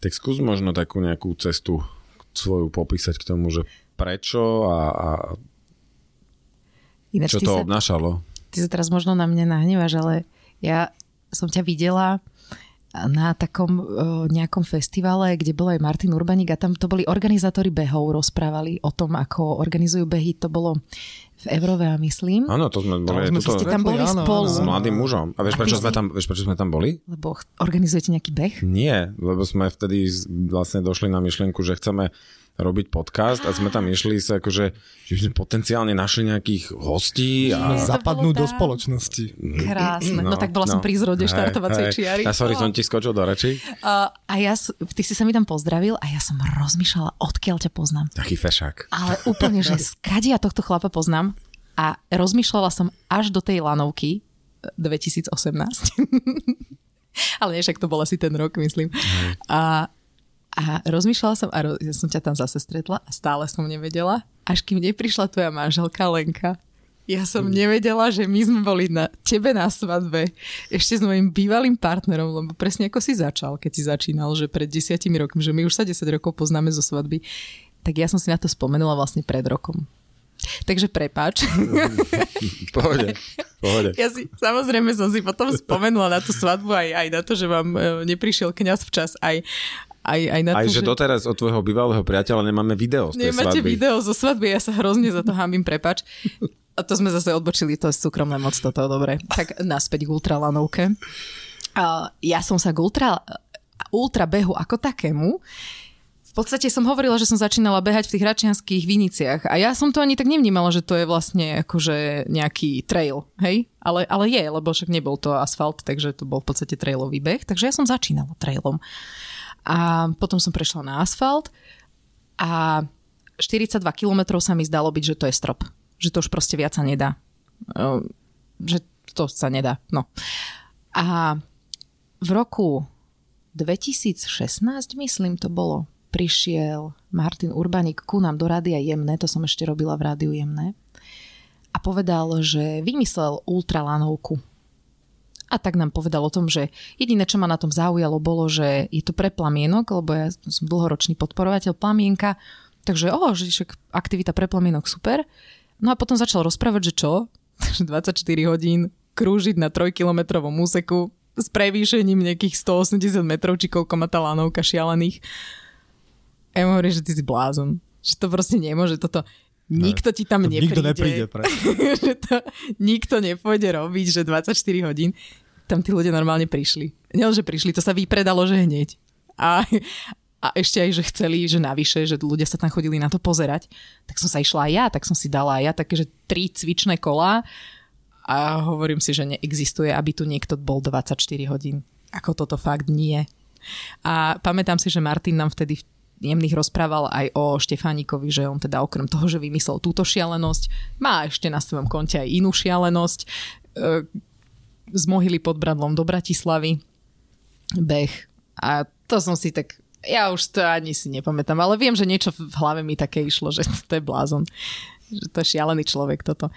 Tak skús možno takú nejakú cestu svoju popísať k tomu, že prečo a, a Ináč, čo to sa, obnášalo. Ty sa teraz možno na mňa nahnevaš, ale ja som ťa videla na takom uh, nejakom festivale, kde bol aj Martin Urbanik a tam to boli organizátori behov, rozprávali o tom, ako organizujú behy. To bolo v Evrove, myslím. Áno, to sme boli. To, ste tam boli áno, spolu. S mladým mužom. A vieš, a prečo, sme tam, vieš, prečo sme tam boli? Lebo organizujete nejaký beh? Nie, lebo sme vtedy vlastne došli na myšlienku, že chceme robiť podcast a sme tam išli sa akože, že sme potenciálne našli nejakých hostí a... Zapadnúť do spoločnosti. Krásne. No, no tak bola no. som pri zrode štartovacej hej, čiary. Ja sorry, som ti skočil do reči. Uh, a ja, ty si sa mi tam pozdravil a ja som rozmýšľala, odkiaľ ťa poznám. Taký fešák. Ale úplne, že skade ja tohto chlapa poznám a rozmýšľala som až do tej lanovky 2018. Ale nie, však to bol asi ten rok, myslím. A a rozmýšľala som, a roz, ja som ťa tam zase stretla a stále som nevedela, až kým neprišla tvoja manželka Lenka. Ja som mm. nevedela, že my sme boli na tebe na svadbe ešte s mojim bývalým partnerom, lebo presne ako si začal, keď si začínal, že pred desiatimi rokmi, že my už sa 10 rokov poznáme zo svadby, tak ja som si na to spomenula vlastne pred rokom. Takže prepáč. pohode, pohode. Ja si, samozrejme som si potom spomenula na tú svadbu aj, aj na to, že vám e, neprišiel kňaz včas, aj, aj, aj na aj to, že, že doteraz od tvojho bývalého priateľa nemáme video z tej Nemáte svadby. video zo svadby, ja sa hrozne za to hambím, prepač. A to sme zase odbočili, to je súkromné moc toto, dobre. Tak naspäť k ultralanovke. Ja som sa k ultra, ultra behu ako takému v podstate som hovorila, že som začínala behať v tých račianských viniciach a ja som to ani tak nevnímala, že to je vlastne akože nejaký trail, hej? Ale, ale je, lebo však nebol to asfalt, takže to bol v podstate trailový beh, takže ja som začínala trailom. A potom som prešla na asfalt a 42 km sa mi zdalo byť, že to je strop. Že to už proste viac sa nedá. Ehm, že to sa nedá. No. A v roku 2016, myslím, to bolo, prišiel Martin Urbanik ku nám do Rádia Jemné, to som ešte robila v Rádiu Jemné, a povedal, že vymyslel ultralanovku. A tak nám povedal o tom, že jediné, čo ma na tom zaujalo, bolo, že je to pre plamienok, lebo ja som dlhoročný podporovateľ plamienka, takže o, že aktivita pre plamienok super. No a potom začal rozprávať, že čo? 24 hodín krúžiť na trojkilometrovom úseku s prevýšením nejakých 180 metrov, či koľko má tá lanovka šialených. Ja mu hovorím, že ty si blázon. Že to proste nemôže, toto nikto ti tam To nepríde. Nikto nepríde. Že to nikto nepôjde robiť, že 24 hodín. Tam tí ľudia normálne prišli. Nie, že prišli, to sa vypredalo, že hneď. A, a ešte aj, že chceli, že navyše, že ľudia sa tam chodili na to pozerať. Tak som sa išla aj ja, tak som si dala aj ja také, že tri cvičné kola a hovorím si, že neexistuje, aby tu niekto bol 24 hodín. Ako toto fakt nie. A pamätám si, že Martin nám vtedy jemných rozprával aj o Štefánikovi, že on teda okrem toho, že vymyslel túto šialenosť, má ešte na svojom konte aj inú šialenosť. E, z Mohyly pod Bradlom do Bratislavy. Beh. A to som si tak... Ja už to ani si nepamätám, ale viem, že niečo v hlave mi také išlo, že to je blázon. Že to je šialený človek toto.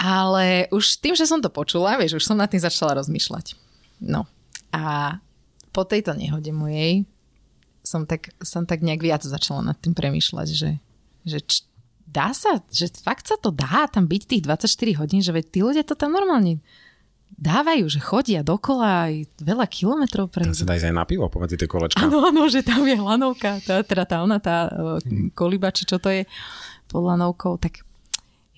Ale už tým, že som to počula, vieš, už som nad tým začala rozmýšľať. No. A po tejto nehode mojej som tak, som tak nejak viac začala nad tým premýšľať, že, že č, dá sa, že fakt sa to dá tam byť tých 24 hodín, že veď tí ľudia to tam normálne dávajú, že chodia dokola aj veľa kilometrov pre... Tam sa dá ísť aj na pivo pomedzi tie kolečka. Áno, áno, že tam je lanovka, tá, teda tá ona, tá hmm. koliba, či čo to je pod lanovkou, tak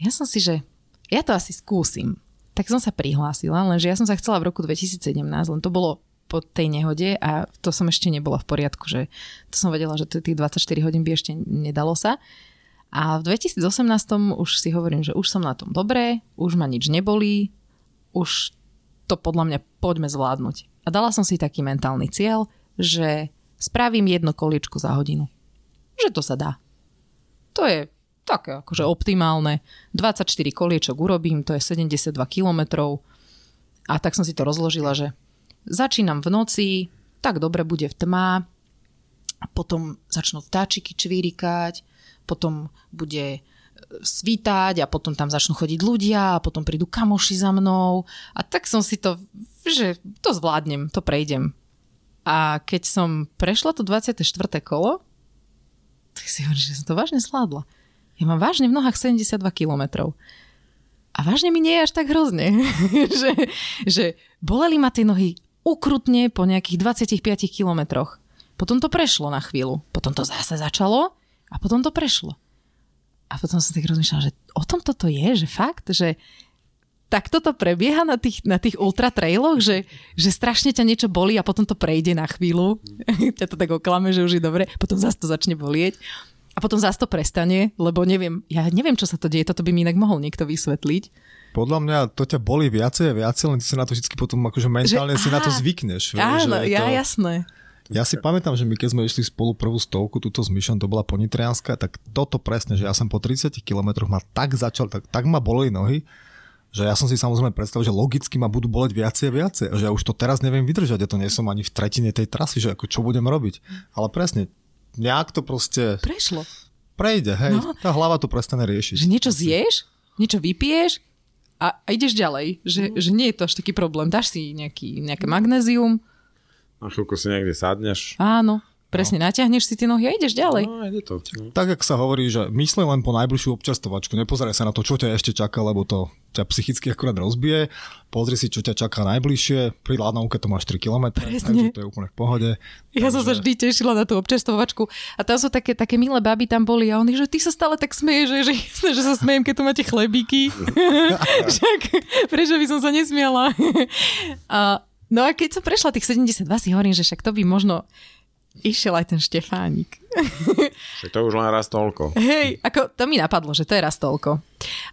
ja som si, že ja to asi skúsim. Tak som sa prihlásila, lenže ja som sa chcela v roku 2017, len to bolo po tej nehode a to som ešte nebola v poriadku, že to som vedela, že tých 24 hodín by ešte nedalo sa. A v 2018 už si hovorím, že už som na tom dobré, už ma nič nebolí, už to podľa mňa poďme zvládnuť. A dala som si taký mentálny cieľ, že spravím jedno koliečko za hodinu. Že to sa dá. To je také akože optimálne. 24 koliečok urobím, to je 72 kilometrov. A tak som si to rozložila, že začínam v noci, tak dobre bude v tma, potom začnú vtáčiky čvírikať, potom bude e, svítať a potom tam začnú chodiť ľudia a potom prídu kamoši za mnou a tak som si to, že to zvládnem, to prejdem. A keď som prešla to 24. kolo, tak si hovorím, že som to vážne zvládla. Ja mám vážne v nohách 72 kilometrov. A vážne mi nie je až tak hrozne, že, že boleli ma tie nohy ukrutne po nejakých 25 kilometroch. Potom to prešlo na chvíľu. Potom to zase začalo a potom to prešlo. A potom som tak rozmýšľala, že o tom toto je, že fakt, že tak toto prebieha na tých, na tých ultra trailoch, že, že strašne ťa niečo bolí a potom to prejde na chvíľu. ťa to tak oklame, že už je dobre. Potom zase to začne bolieť. A potom zase to prestane, lebo neviem, ja neviem, čo sa to deje, toto by mi inak mohol niekto vysvetliť. Podľa mňa to ťa boli viacej a viacej, len ty sa na to vždy potom akože mentálne že, si á, na to zvykneš. Áno, že ja to... jasné. Ja si pamätám, že my keď sme išli spolu prvú stovku, túto s Myšom, to bola ponitrianská, tak toto presne, že ja som po 30 kilometroch ma tak začal, tak, tak ma boleli nohy, že ja som si samozrejme predstavil, že logicky ma budú boleť viacej a viacej, že ja už to teraz neviem vydržať, ja to nie som ani v tretine tej trasy, že ako čo budem robiť. Ale presne, nejak to proste... Prešlo. Prejde, hej, no, tá hlava to prestane riešiť. Že niečo zješ, niečo vypiješ a, a ideš ďalej. Že, mm. že nie je to až taký problém. Dáš si nejaký, nejaké magnézium, na chvíľku si niekde sadneš. Áno, presne, no. natiahneš si tie nohy a ideš ďalej. No, ide to. No. Tak, ako sa hovorí, že myslí len po najbližšiu občastovačku, nepozeraj sa na to, čo ťa ešte čaká, lebo to ťa psychicky akurát rozbije. Pozri si, čo ťa čaká najbližšie. Pri Ládnovke to máš 3 km, takže to je úplne v pohode. Ja takže... som sa vždy tešila na tú občastovačku a tam sú také, také milé baby tam boli a oni, že ty sa stále tak smeješ, že, že, že sa smejem, keď tu máte chlebíky. Však, prečo by som sa nesmiala? a No a keď som prešla tých 72, si hovorím, že však to by možno išiel aj ten Štefánik. Však to už len raz toľko. Hej, ako to mi napadlo, že to je raz toľko.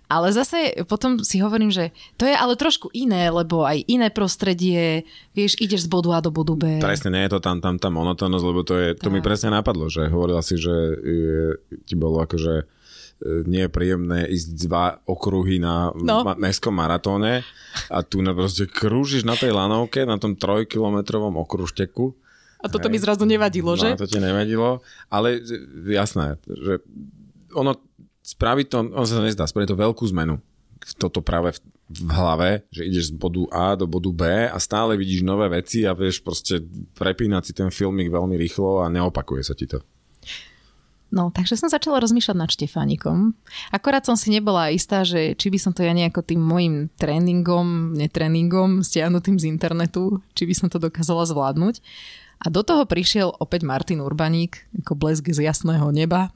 Ale zase potom si hovorím, že to je ale trošku iné, lebo aj iné prostredie, vieš, ideš z bodu A do bodu B. Presne, nie je to tam, tam tá monotónnosť, lebo to, je, to mi presne napadlo, že hovorila si, že je, ti bolo akože nie je príjemné ísť dva okruhy na no. ma- mestskom maratóne a tu na proste krúžiš na tej lanovke, na tom trojkilometrovom okružteku. A toto hej. mi zrazu nevadilo, no, že? to ti nevadilo, ale jasné, že ono spraví to, on sa to nezdá, spraví to veľkú zmenu toto práve v, v hlave, že ideš z bodu A do bodu B a stále vidíš nové veci a vieš proste prepínať si ten filmik veľmi rýchlo a neopakuje sa ti to. No, takže som začala rozmýšľať nad Štefánikom. Akorát som si nebola istá, že či by som to ja nejako tým môjim tréningom, netréningom, stiahnutým z internetu, či by som to dokázala zvládnuť. A do toho prišiel opäť Martin Urbaník, ako blesk z jasného neba,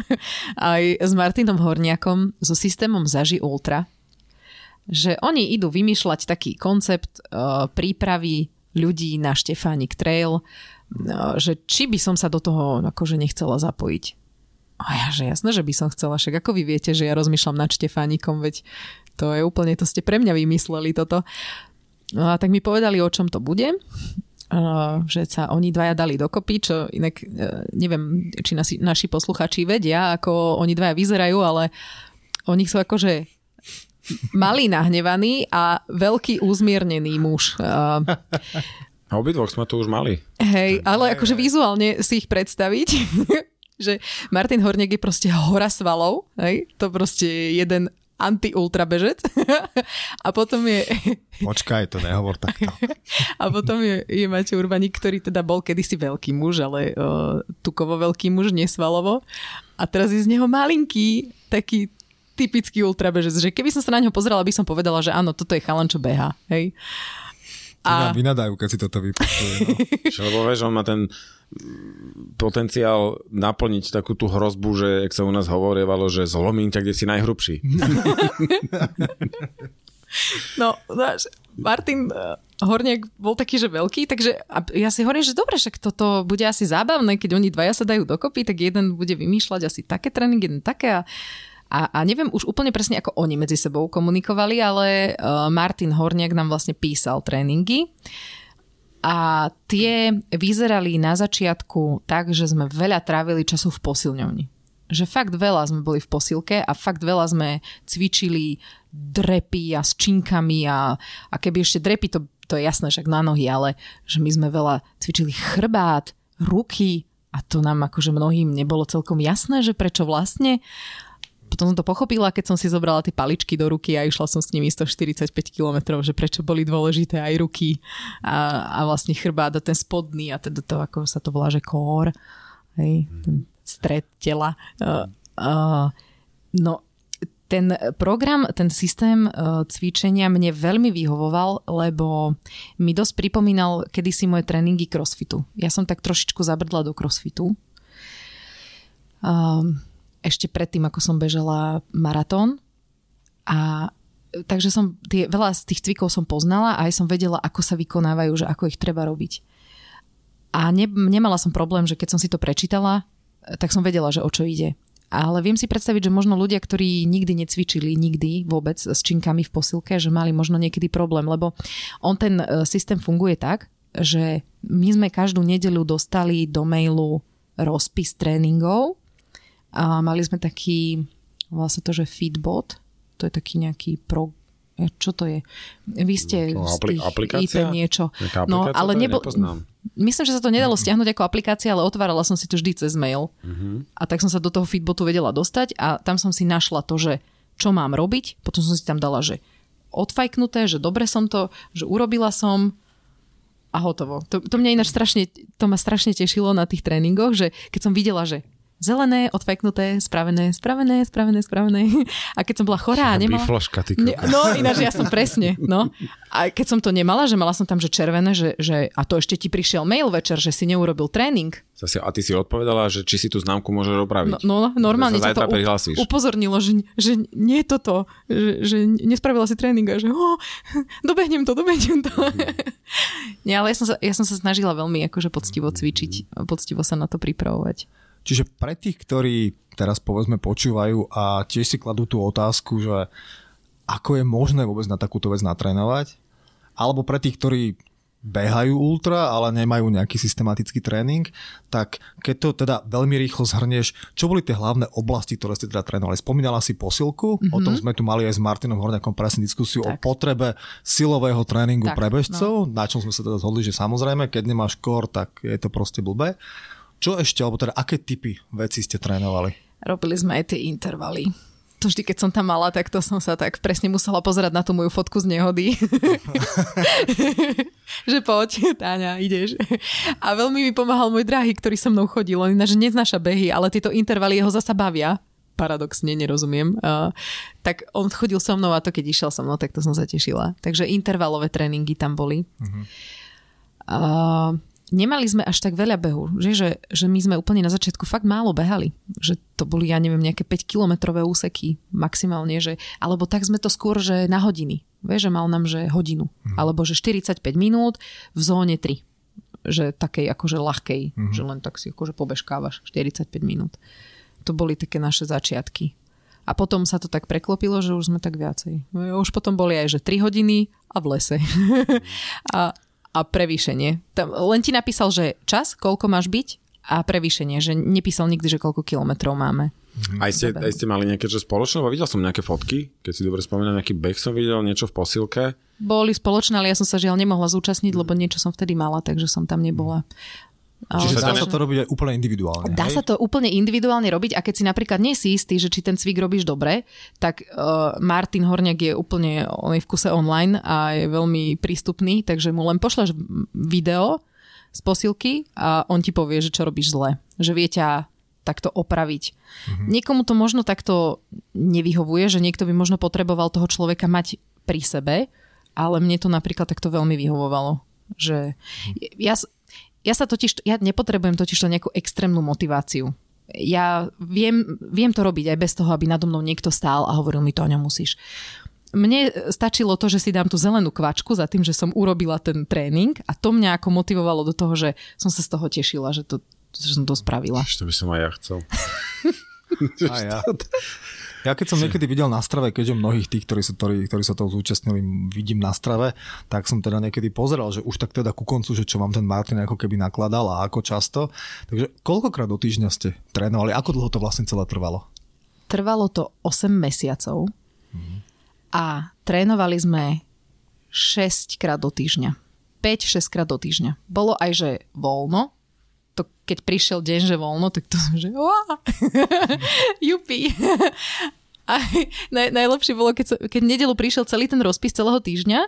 aj s Martinom Horniakom so systémom Zaži Ultra, že oni idú vymýšľať taký koncept uh, prípravy ľudí na Štefánik Trail, uh, že či by som sa do toho akože nechcela zapojiť. A ja, že jasné, že by som chcela, však ako vy viete, že ja rozmýšľam nad Štefánikom, veď to je úplne, to ste pre mňa vymysleli toto. No a tak mi povedali, o čom to bude že sa oni dvaja dali dokopy, čo inak e, neviem, či nasi, naši posluchači vedia, ako oni dvaja vyzerajú, ale oni sú akože malý nahnevaný a veľký uzmiernený muž. A obidvoch sme tu už mali. Hej, ale akože vizuálne si ich predstaviť, že Martin Horniak je proste hora svalov, hej, to proste je jeden anti-ultra bežec. a potom je... Počkaj, to nehovor takto. a potom je, je Matej Urbaník, ktorý teda bol kedysi veľký muž, ale uh, tukovo veľký muž, nesvalovo. A teraz je z neho malinký, taký typický ultrabežec, že keby som sa na neho pozrela, by som povedala, že áno, toto je chalan, čo beha. Hej. A... Vynadajú, keď si toto vypočuje. No. Lebo vieš, on má ten potenciál naplniť takú tú hrozbu, že, jak sa u nás hovorievalo, že zlomím ťa, kde si najhrubší. No, Martin uh, Horniak bol taký, že veľký, takže ja si hovorím, že dobre, však toto bude asi zábavné, keď oni dvaja sa dajú dokopy, tak jeden bude vymýšľať asi také tréning, jeden také a a, a neviem už úplne presne, ako oni medzi sebou komunikovali, ale uh, Martin Horniak nám vlastne písal tréningy. A tie vyzerali na začiatku tak, že sme veľa trávili času v posilňovni. Že fakt veľa sme boli v posilke a fakt veľa sme cvičili drepy a s činkami a, a keby ešte drepy, to, to je jasné, však na nohy, ale že my sme veľa cvičili chrbát, ruky a to nám akože mnohým nebolo celkom jasné, že prečo vlastne potom som to pochopila, keď som si zobrala tie paličky do ruky a išla som s nimi 145 km, že prečo boli dôležité aj ruky a, a vlastne chrbát a ten spodný a teda to, ako sa to volá, že kór, hej, ten stred tela. Uh, uh, no, ten program, ten systém uh, cvičenia mne veľmi vyhovoval, lebo mi dosť pripomínal kedysi moje tréningy crossfitu. Ja som tak trošičku zabrdla do crossfitu. Um, ešte predtým, ako som bežala maratón. A takže som tie, veľa z tých cvikov som poznala a aj som vedela, ako sa vykonávajú, že ako ich treba robiť. A ne, nemala som problém, že keď som si to prečítala, tak som vedela, že o čo ide. Ale viem si predstaviť, že možno ľudia, ktorí nikdy necvičili, nikdy vôbec s činkami v posilke, že mali možno niekedy problém, lebo on ten e, systém funguje tak, že my sme každú nedelu dostali do mailu rozpis tréningov a mali sme taký, vlastne to, že Feedbot, to je taký nejaký pro, čo to je? Vy ste no, apli- aplikácia? IP niečo. No, ale nebo, myslím, že sa to nedalo stiahnuť ako aplikácia, ale otvárala som si to vždy cez mail. Uh-huh. A tak som sa do toho feedbotu vedela dostať a tam som si našla to, že čo mám robiť. Potom som si tam dala, že odfajknuté, že dobre som to, že urobila som a hotovo. To, to mňa ináč strašne, to ma strašne tešilo na tých tréningoch, že keď som videla, že zelené, odfajknuté, spravené, spravené, spravené, spravené. A keď som bola chorá a nemala... Bifloška, ty ne, No ináč ja som presne, no. A keď som to nemala, že mala som tam, že červené, že, že a to ešte ti prišiel mail večer, že si neurobil tréning. A ty si odpovedala, že či si tú známku môžeš opraviť. No, no normálne ťa to prihlasíš. upozornilo, že, že nie je toto, že, že nespravila si tréning a že oh, dobehnem to, dobehnem to. nie, ale ja som, sa, ja som sa snažila veľmi akože poctivo cvičiť, poctivo sa na to pripravovať. Čiže pre tých, ktorí teraz povedzme počúvajú a tiež si kladú tú otázku, že ako je možné vôbec na takúto vec natrénovať, alebo pre tých, ktorí behajú ultra, ale nemajú nejaký systematický tréning, tak keď to teda veľmi rýchlo zhrnieš, čo boli tie hlavné oblasti, ktoré ste teda trénovali? Spomínala si posilku, mm-hmm. o tom sme tu mali aj s Martinom Horňakom presne diskusiu tak. o potrebe silového tréningu tak, pre bežcov, no. na čom sme sa teda zhodli, že samozrejme, keď nemáš kor, tak je to proste blbé. Čo ešte, alebo teda aké typy veci ste trénovali? Robili sme aj tie intervaly. To vždy, keď som tam mala, tak to som sa tak presne musela pozerať na tú moju fotku z nehody. že poď, Táňa, ideš. A veľmi mi pomáhal môj drahý, ktorý so mnou chodil. On ináč neznáša behy, ale tieto intervaly jeho zasa bavia paradoxne, nerozumiem. Uh, tak on chodil so mnou a to keď išiel so mnou, tak to som sa tešila. Takže intervalové tréningy tam boli. Uh-huh. Uh, nemali sme až tak veľa behu, že, že, že my sme úplne na začiatku fakt málo behali. Že to boli, ja neviem, nejaké 5-kilometrové úseky maximálne, že, alebo tak sme to skôr, že na hodiny. Vieš, že mal nám, že hodinu. Mm. Alebo že 45 minút v zóne 3. Že takej akože ľahkej, mm. že len tak si akože pobežkávaš 45 minút. To boli také naše začiatky. A potom sa to tak preklopilo, že už sme tak viacej. Už potom boli aj, že 3 hodiny a v lese. a, a prevýšenie. Len ti napísal, že čas, koľko máš byť a prevýšenie, že nepísal nikdy, že koľko kilometrov máme. Mhm. Aj ste, aj ste mali nejaké čo spoločné? Videl som nejaké fotky, keď si dobre spomínam, nejaký beh som videl, niečo v posilke. Boli spoločné, ale ja som sa žiaľ nemohla zúčastniť, lebo niečo som vtedy mala, takže som tam nebola. Čiže dá sa to robiť aj úplne individuálne. Dá hej? sa to úplne individuálne robiť a keď si napríklad nie si istý, že či ten cvik robíš dobre, tak uh, Martin Horniak je úplne on je v kuse online a je veľmi prístupný, takže mu len pošleš video z posilky a on ti povie, že čo robíš zle. Že vie ťa takto opraviť. Mm-hmm. Niekomu to možno takto nevyhovuje, že niekto by možno potreboval toho človeka mať pri sebe, ale mne to napríklad takto veľmi vyhovovalo. Že ja, ja sa totiž, ja nepotrebujem totiž to nejakú extrémnu motiváciu. Ja viem, viem to robiť aj bez toho, aby nado mnou niekto stál a hovoril mi to, ňom musíš. Mne stačilo to, že si dám tú zelenú kvačku za tým, že som urobila ten tréning a to mňa ako motivovalo do toho, že som sa z toho tešila, že, to, že som to spravila. To by som aj ja chcel. a ja. Ja keď som niekedy videl na strave, keďže mnohých tých, ktorí sa, ktorí, ktorí sa toho zúčastnili, vidím na strave, tak som teda niekedy pozeral, že už tak teda ku koncu, že čo vám ten Martin ako keby nakladal a ako často. Takže koľkokrát do týždňa ste trénovali? Ako dlho to vlastne celé trvalo? Trvalo to 8 mesiacov mm. a trénovali sme 6 krát do týždňa. 5-6 krát do týždňa. Bolo aj, že voľno, keď prišiel deň, že voľno, tak to som, že jupi. A naj, najlepšie bolo, keď, so, keď nedelu prišiel celý ten rozpis celého týždňa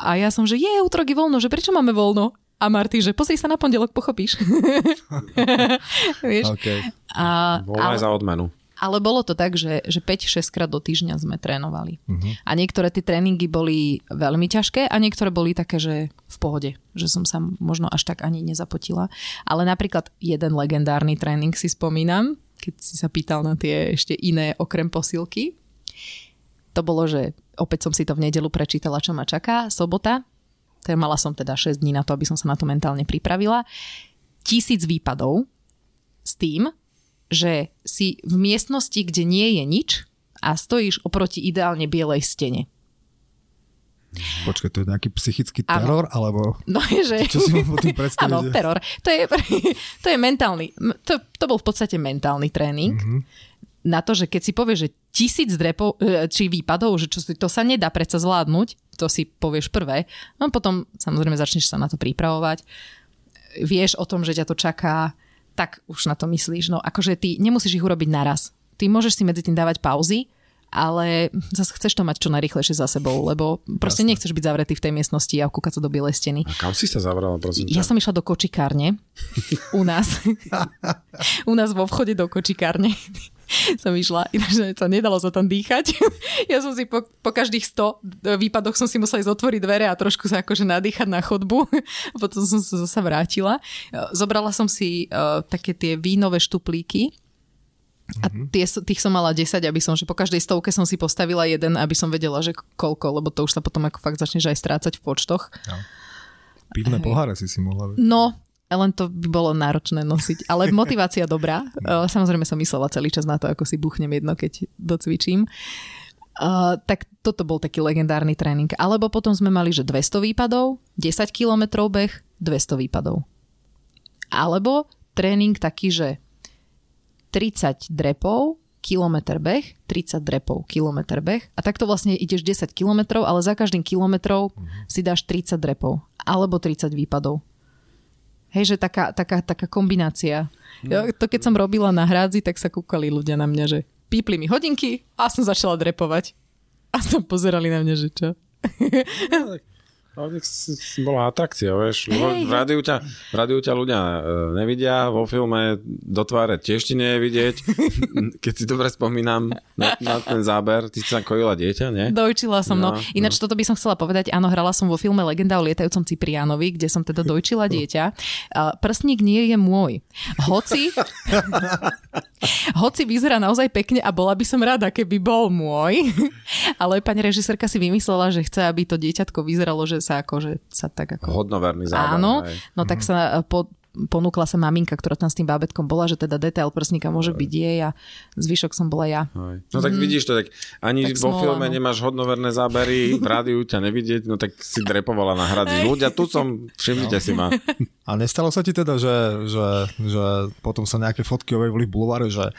a ja som, že je, útorok je voľno, že prečo máme voľno? A Marty, že pozri sa na pondelok, pochopíš. Vieš? Okay. A, Voľno aj za odmenu. Ale bolo to tak, že, že 5-6 krát do týždňa sme trénovali. Uh-huh. A niektoré tie tréningy boli veľmi ťažké a niektoré boli také, že v pohode. Že som sa možno až tak ani nezapotila. Ale napríklad jeden legendárny tréning si spomínam, keď si sa pýtal na tie ešte iné okrem posilky. To bolo, že opäť som si to v nedelu prečítala, čo ma čaká. Sobota, teda mala som teda 6 dní na to, aby som sa na to mentálne pripravila. Tisíc výpadov s tým, že si v miestnosti, kde nie je nič a stojíš oproti ideálne bielej stene. Počkaj, to je nejaký psychický teror, ano. alebo no, že... čo si mám tým predstaviť? Áno, teror. To je, to je mentálny, to, to bol v podstate mentálny tréning. Mm-hmm. Na to, že keď si povieš, že tisíc drepov, e, či výpadov, že čo, to sa nedá predsa zvládnuť, to si povieš prvé, no potom samozrejme začneš sa na to pripravovať. Vieš o tom, že ťa to čaká, tak už na to myslíš. No akože ty nemusíš ich urobiť naraz. Ty môžeš si medzi tým dávať pauzy, ale zase chceš to mať čo najrychlejšie za sebou, lebo proste Jasne. nechceš byť zavretý v tej miestnosti a kúkať sa do bielej steny. A kam si sa zavrala, prosím Ja som išla do kočikárne u nás. u nás vo vchode do kočikárne som išla, ináč sa nedalo sa tam dýchať. ja som si po, po každých 100 výpadoch som si musela ísť otvoriť dvere a trošku sa akože nadýchať na chodbu. Potom som sa zase vrátila. Zobrala som si uh, také tie vínové štuplíky, a mhm. tie, tých som mala 10, aby som, že po každej stovke som si postavila jeden, aby som vedela, že koľko, lebo to už sa potom ako fakt začneš aj strácať v počtoch. No. Pivné poháre si si mohla. No, len to by bolo náročné nosiť. Ale motivácia dobrá. No. Samozrejme som myslela celý čas na to, ako si buchnem jedno, keď docvičím. Uh, tak toto bol taký legendárny tréning. Alebo potom sme mali, že 200 výpadov, 10 km beh, 200 výpadov. Alebo tréning taký, že 30 drepov, kilometr beh, 30 drepov, kilometr beh a takto vlastne ideš 10 kilometrov, ale za každým kilometrov mm-hmm. si dáš 30 drepov alebo 30 výpadov. Hej, že taká, taká, taká kombinácia. Ja, to keď som robila na hrádzi, tak sa kúkali ľudia na mňa, že pípli mi hodinky a som začala drepovať. A som pozerali na mňa, že čo? No, si, si bola atrakcia, vieš. Hej, v, rádiu ťa, v rádiu ťa ľudia e, nevidia, vo filme do tváre tiež ti nie je vidieť. Keď si dobre spomínam na, na ten záber, ty si sa kojila dieťa, nie? Dojčila som, no. No, Ináč toto by som chcela povedať, áno, hrala som vo filme Legenda o lietajúcom Cipriánovi, kde som teda dojčila dieťa. Prstník nie je môj. Hoci, hoci vyzerá naozaj pekne a bola by som rada, keby bol môj. Ale pani režisérka si vymyslela, že chce, aby to dieťatko vyzeralo, že sa ako, že sa tak ako... Hodnoverný záber. Áno, hej. no tak sa po, ponúkla sa maminka, ktorá tam s tým bábetkom bola, že teda detail prsníka môže byť jej a zvyšok som bola ja. Hej. No tak vidíš to, tak ani Tak vo smola, filme no. nemáš hodnoverné zábery, v rádiu ťa nevidieť, no tak si drepovala na hradzi. Ľudia, tu som, všimnite si ma. A nestalo sa ti teda, že, že, že potom sa nejaké fotky objavili v bulváre, že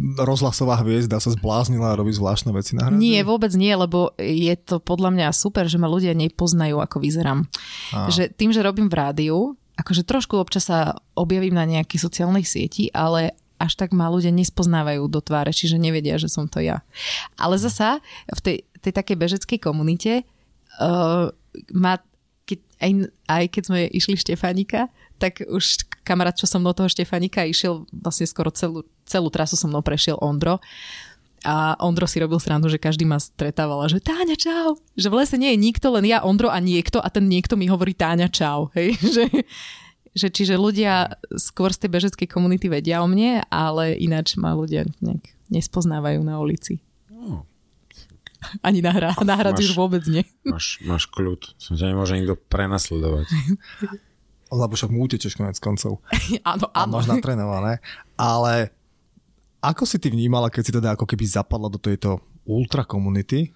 rozhlasová hviezda sa zbláznila a robí zvláštne veci na hradzi? Nie, vôbec nie, lebo je to podľa mňa super, že ma ľudia nepoznajú, ako vyzerám. Á. Že tým, že robím v rádiu, akože trošku občas sa objavím na nejakých sociálnych sieti, ale až tak ma ľudia nespoznávajú do tváre, čiže nevedia, že som to ja. Ale zasa v tej, tej takej bežeckej komunite uh, ma, keď, aj, aj keď sme išli Štefánika, tak už kamarát, čo so mnou toho Štefánika išiel, vlastne skoro celú, celú trasu so mnou prešiel Ondro. A Ondro si robil srandu, že každý ma stretávala, že Táňa, čau. Že v lese nie je nikto, len ja, Ondro a niekto a ten niekto mi hovorí Táňa, čau. Hej? Že, že čiže ľudia skôr z tej bežeckej komunity vedia o mne, ale ináč ma ľudia nejak nespoznávajú na ulici. No. Ani na, hra, na Máš- už vôbec nie. Máš, máš kľud. Som ťa nemôže nikto prenasledovať. Lebo však mu utečeš konec koncov. áno, A áno. máš natrénované. Ale ako si ty vnímala, keď si teda ako keby zapadla do tejto ultra komunity?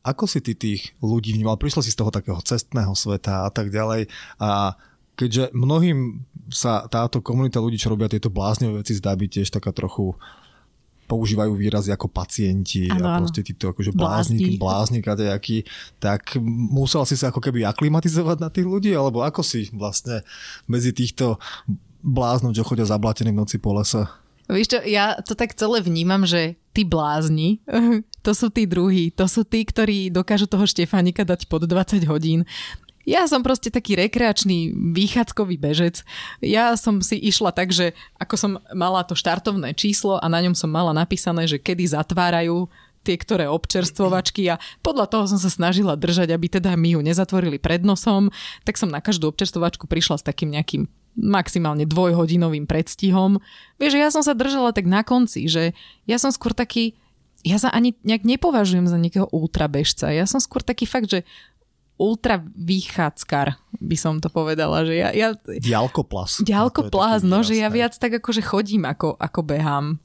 Ako si ty tých ľudí vnímal? Prišla si z toho takého cestného sveta a tak ďalej. A keďže mnohým sa táto komunita ľudí, čo robia tieto bláznivé veci, zdá byť tiež taká trochu používajú výrazy ako pacienti Áno, a proste títo akože Blázni. bláznik, bláznik a nejaký, tak musel si sa ako keby aklimatizovať na tých ľudí, alebo ako si vlastne medzi týchto bláznom, čo chodia zablatený v noci po lese? Víš čo, ja to tak celé vnímam, že tí blázni, to sú tí druhí, to sú tí, ktorí dokážu toho Štefánika dať pod 20 hodín. Ja som proste taký rekreačný výchádzkový bežec. Ja som si išla tak, že ako som mala to štartovné číslo a na ňom som mala napísané, že kedy zatvárajú tie, ktoré občerstvovačky a podľa toho som sa snažila držať, aby teda mi ju nezatvorili pred nosom, tak som na každú občerstvovačku prišla s takým nejakým maximálne dvojhodinovým predstihom. Vieš, ja som sa držala tak na konci, že ja som skôr taký, ja sa ani nejak nepovažujem za nejakého ultrabežca. Ja som skôr taký fakt, že ultra výchádzkar, by som to povedala, že ja, ja Dialkoplas. ďalko To je plás, taký no, výraz, že ja viac tak akože chodím, ako, ako behám.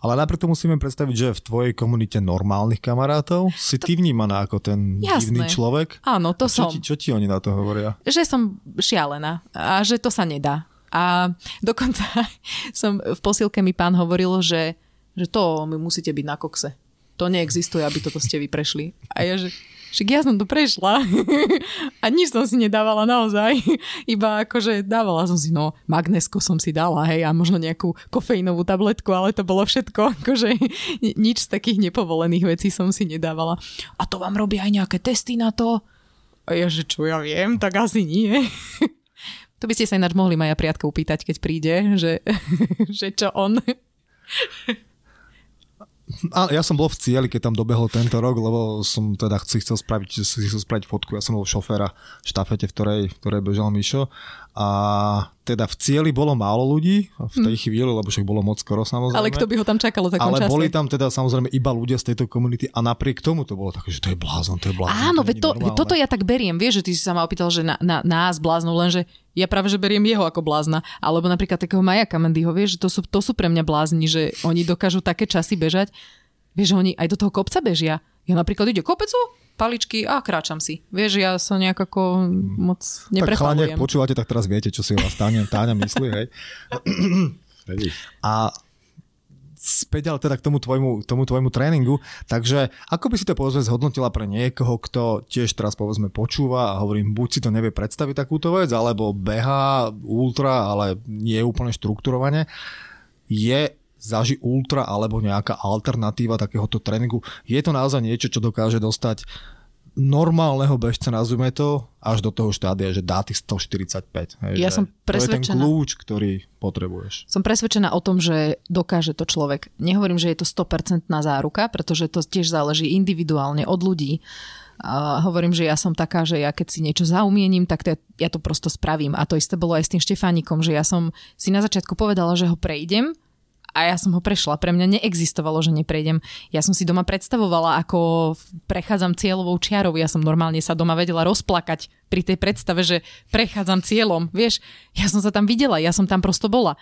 Ale najprv to musíme predstaviť, že v tvojej komunite normálnych kamarátov si ty vnímaná ako ten Jasné. divný človek. Áno, to A čo som. Ti, čo ti oni na to hovoria? že som šialená a že to sa nedá. A dokonca som v posilke mi pán hovoril, že, že to my musíte byť na kokse. To neexistuje, aby toto ste vy prešli. A ja, že však ja som to prešla a nič som si nedávala naozaj. Iba akože dávala som si, no magnesko som si dala, hej, a možno nejakú kofeínovú tabletku, ale to bolo všetko. Akože ni- nič z takých nepovolených vecí som si nedávala. A to vám robia aj nejaké testy na to? A ja, že čo ja viem, tak asi nie. To by ste sa ináč mohli Maja Priatka upýtať, keď príde, že, že čo on. A ja som bol v cieli, keď tam dobehol tento rok, lebo som teda chcel spraviť, si chcel spraviť fotku. Ja som bol šoféra v štafete, v ktorej, v ktorej bežal Mišo. A teda v cieli bolo málo ľudí v tej chvíli, lebo však bolo moc skoro samozrejme. Ale kto by ho tam čakal o takom Ale čase? boli tam teda samozrejme iba ľudia z tejto komunity a napriek tomu to bolo také, že to je blázon, to je blázon. Áno, to to, toto ja tak beriem. Vieš, že ty si sa ma opýtal, že na, na, nás bláznov, lenže ja práve, že beriem jeho ako blázna. Alebo napríklad takého Maja Kamendyho, vieš, že to sú, to sú pre mňa blázni, že oni dokážu také časy bežať. Vieš, že oni aj do toho kopca bežia. Ja napríklad ide kopecu, paličky a kráčam si. Vieš, ja sa nejak ako moc Tak chalani, počúvate, tak teraz viete, čo si vás Táňa, Táňa myslí, hej. A späť ale teda k tomu tvojmu, tomu tvojmu tréningu. Takže ako by si to povedzme zhodnotila pre niekoho, kto tiež teraz povedzme počúva a hovorím, buď si to nevie predstaviť takúto vec, alebo beha ultra, ale nie je úplne štrukturovane. Je zaži ultra alebo nejaká alternatíva takéhoto tréningu. Je to naozaj niečo, čo dokáže dostať normálneho bežca, nazvime to, až do toho štádia, že dá tých 145. Hej, Ja som To je ten presvedčená. kľúč, ktorý potrebuješ. Som presvedčená o tom, že dokáže to človek. Nehovorím, že je to 100% záruka, pretože to tiež záleží individuálne od ľudí. A hovorím, že ja som taká, že ja keď si niečo zaumiením, tak to ja to prosto spravím. A to isté bolo aj s tým Štefánikom, že ja som si na začiatku povedala, že ho prejdem a ja som ho prešla. Pre mňa neexistovalo, že neprejdem. Ja som si doma predstavovala, ako prechádzam cieľovou čiarou. Ja som normálne sa doma vedela rozplakať pri tej predstave, že prechádzam cieľom. Vieš, ja som sa tam videla, ja som tam prosto bola.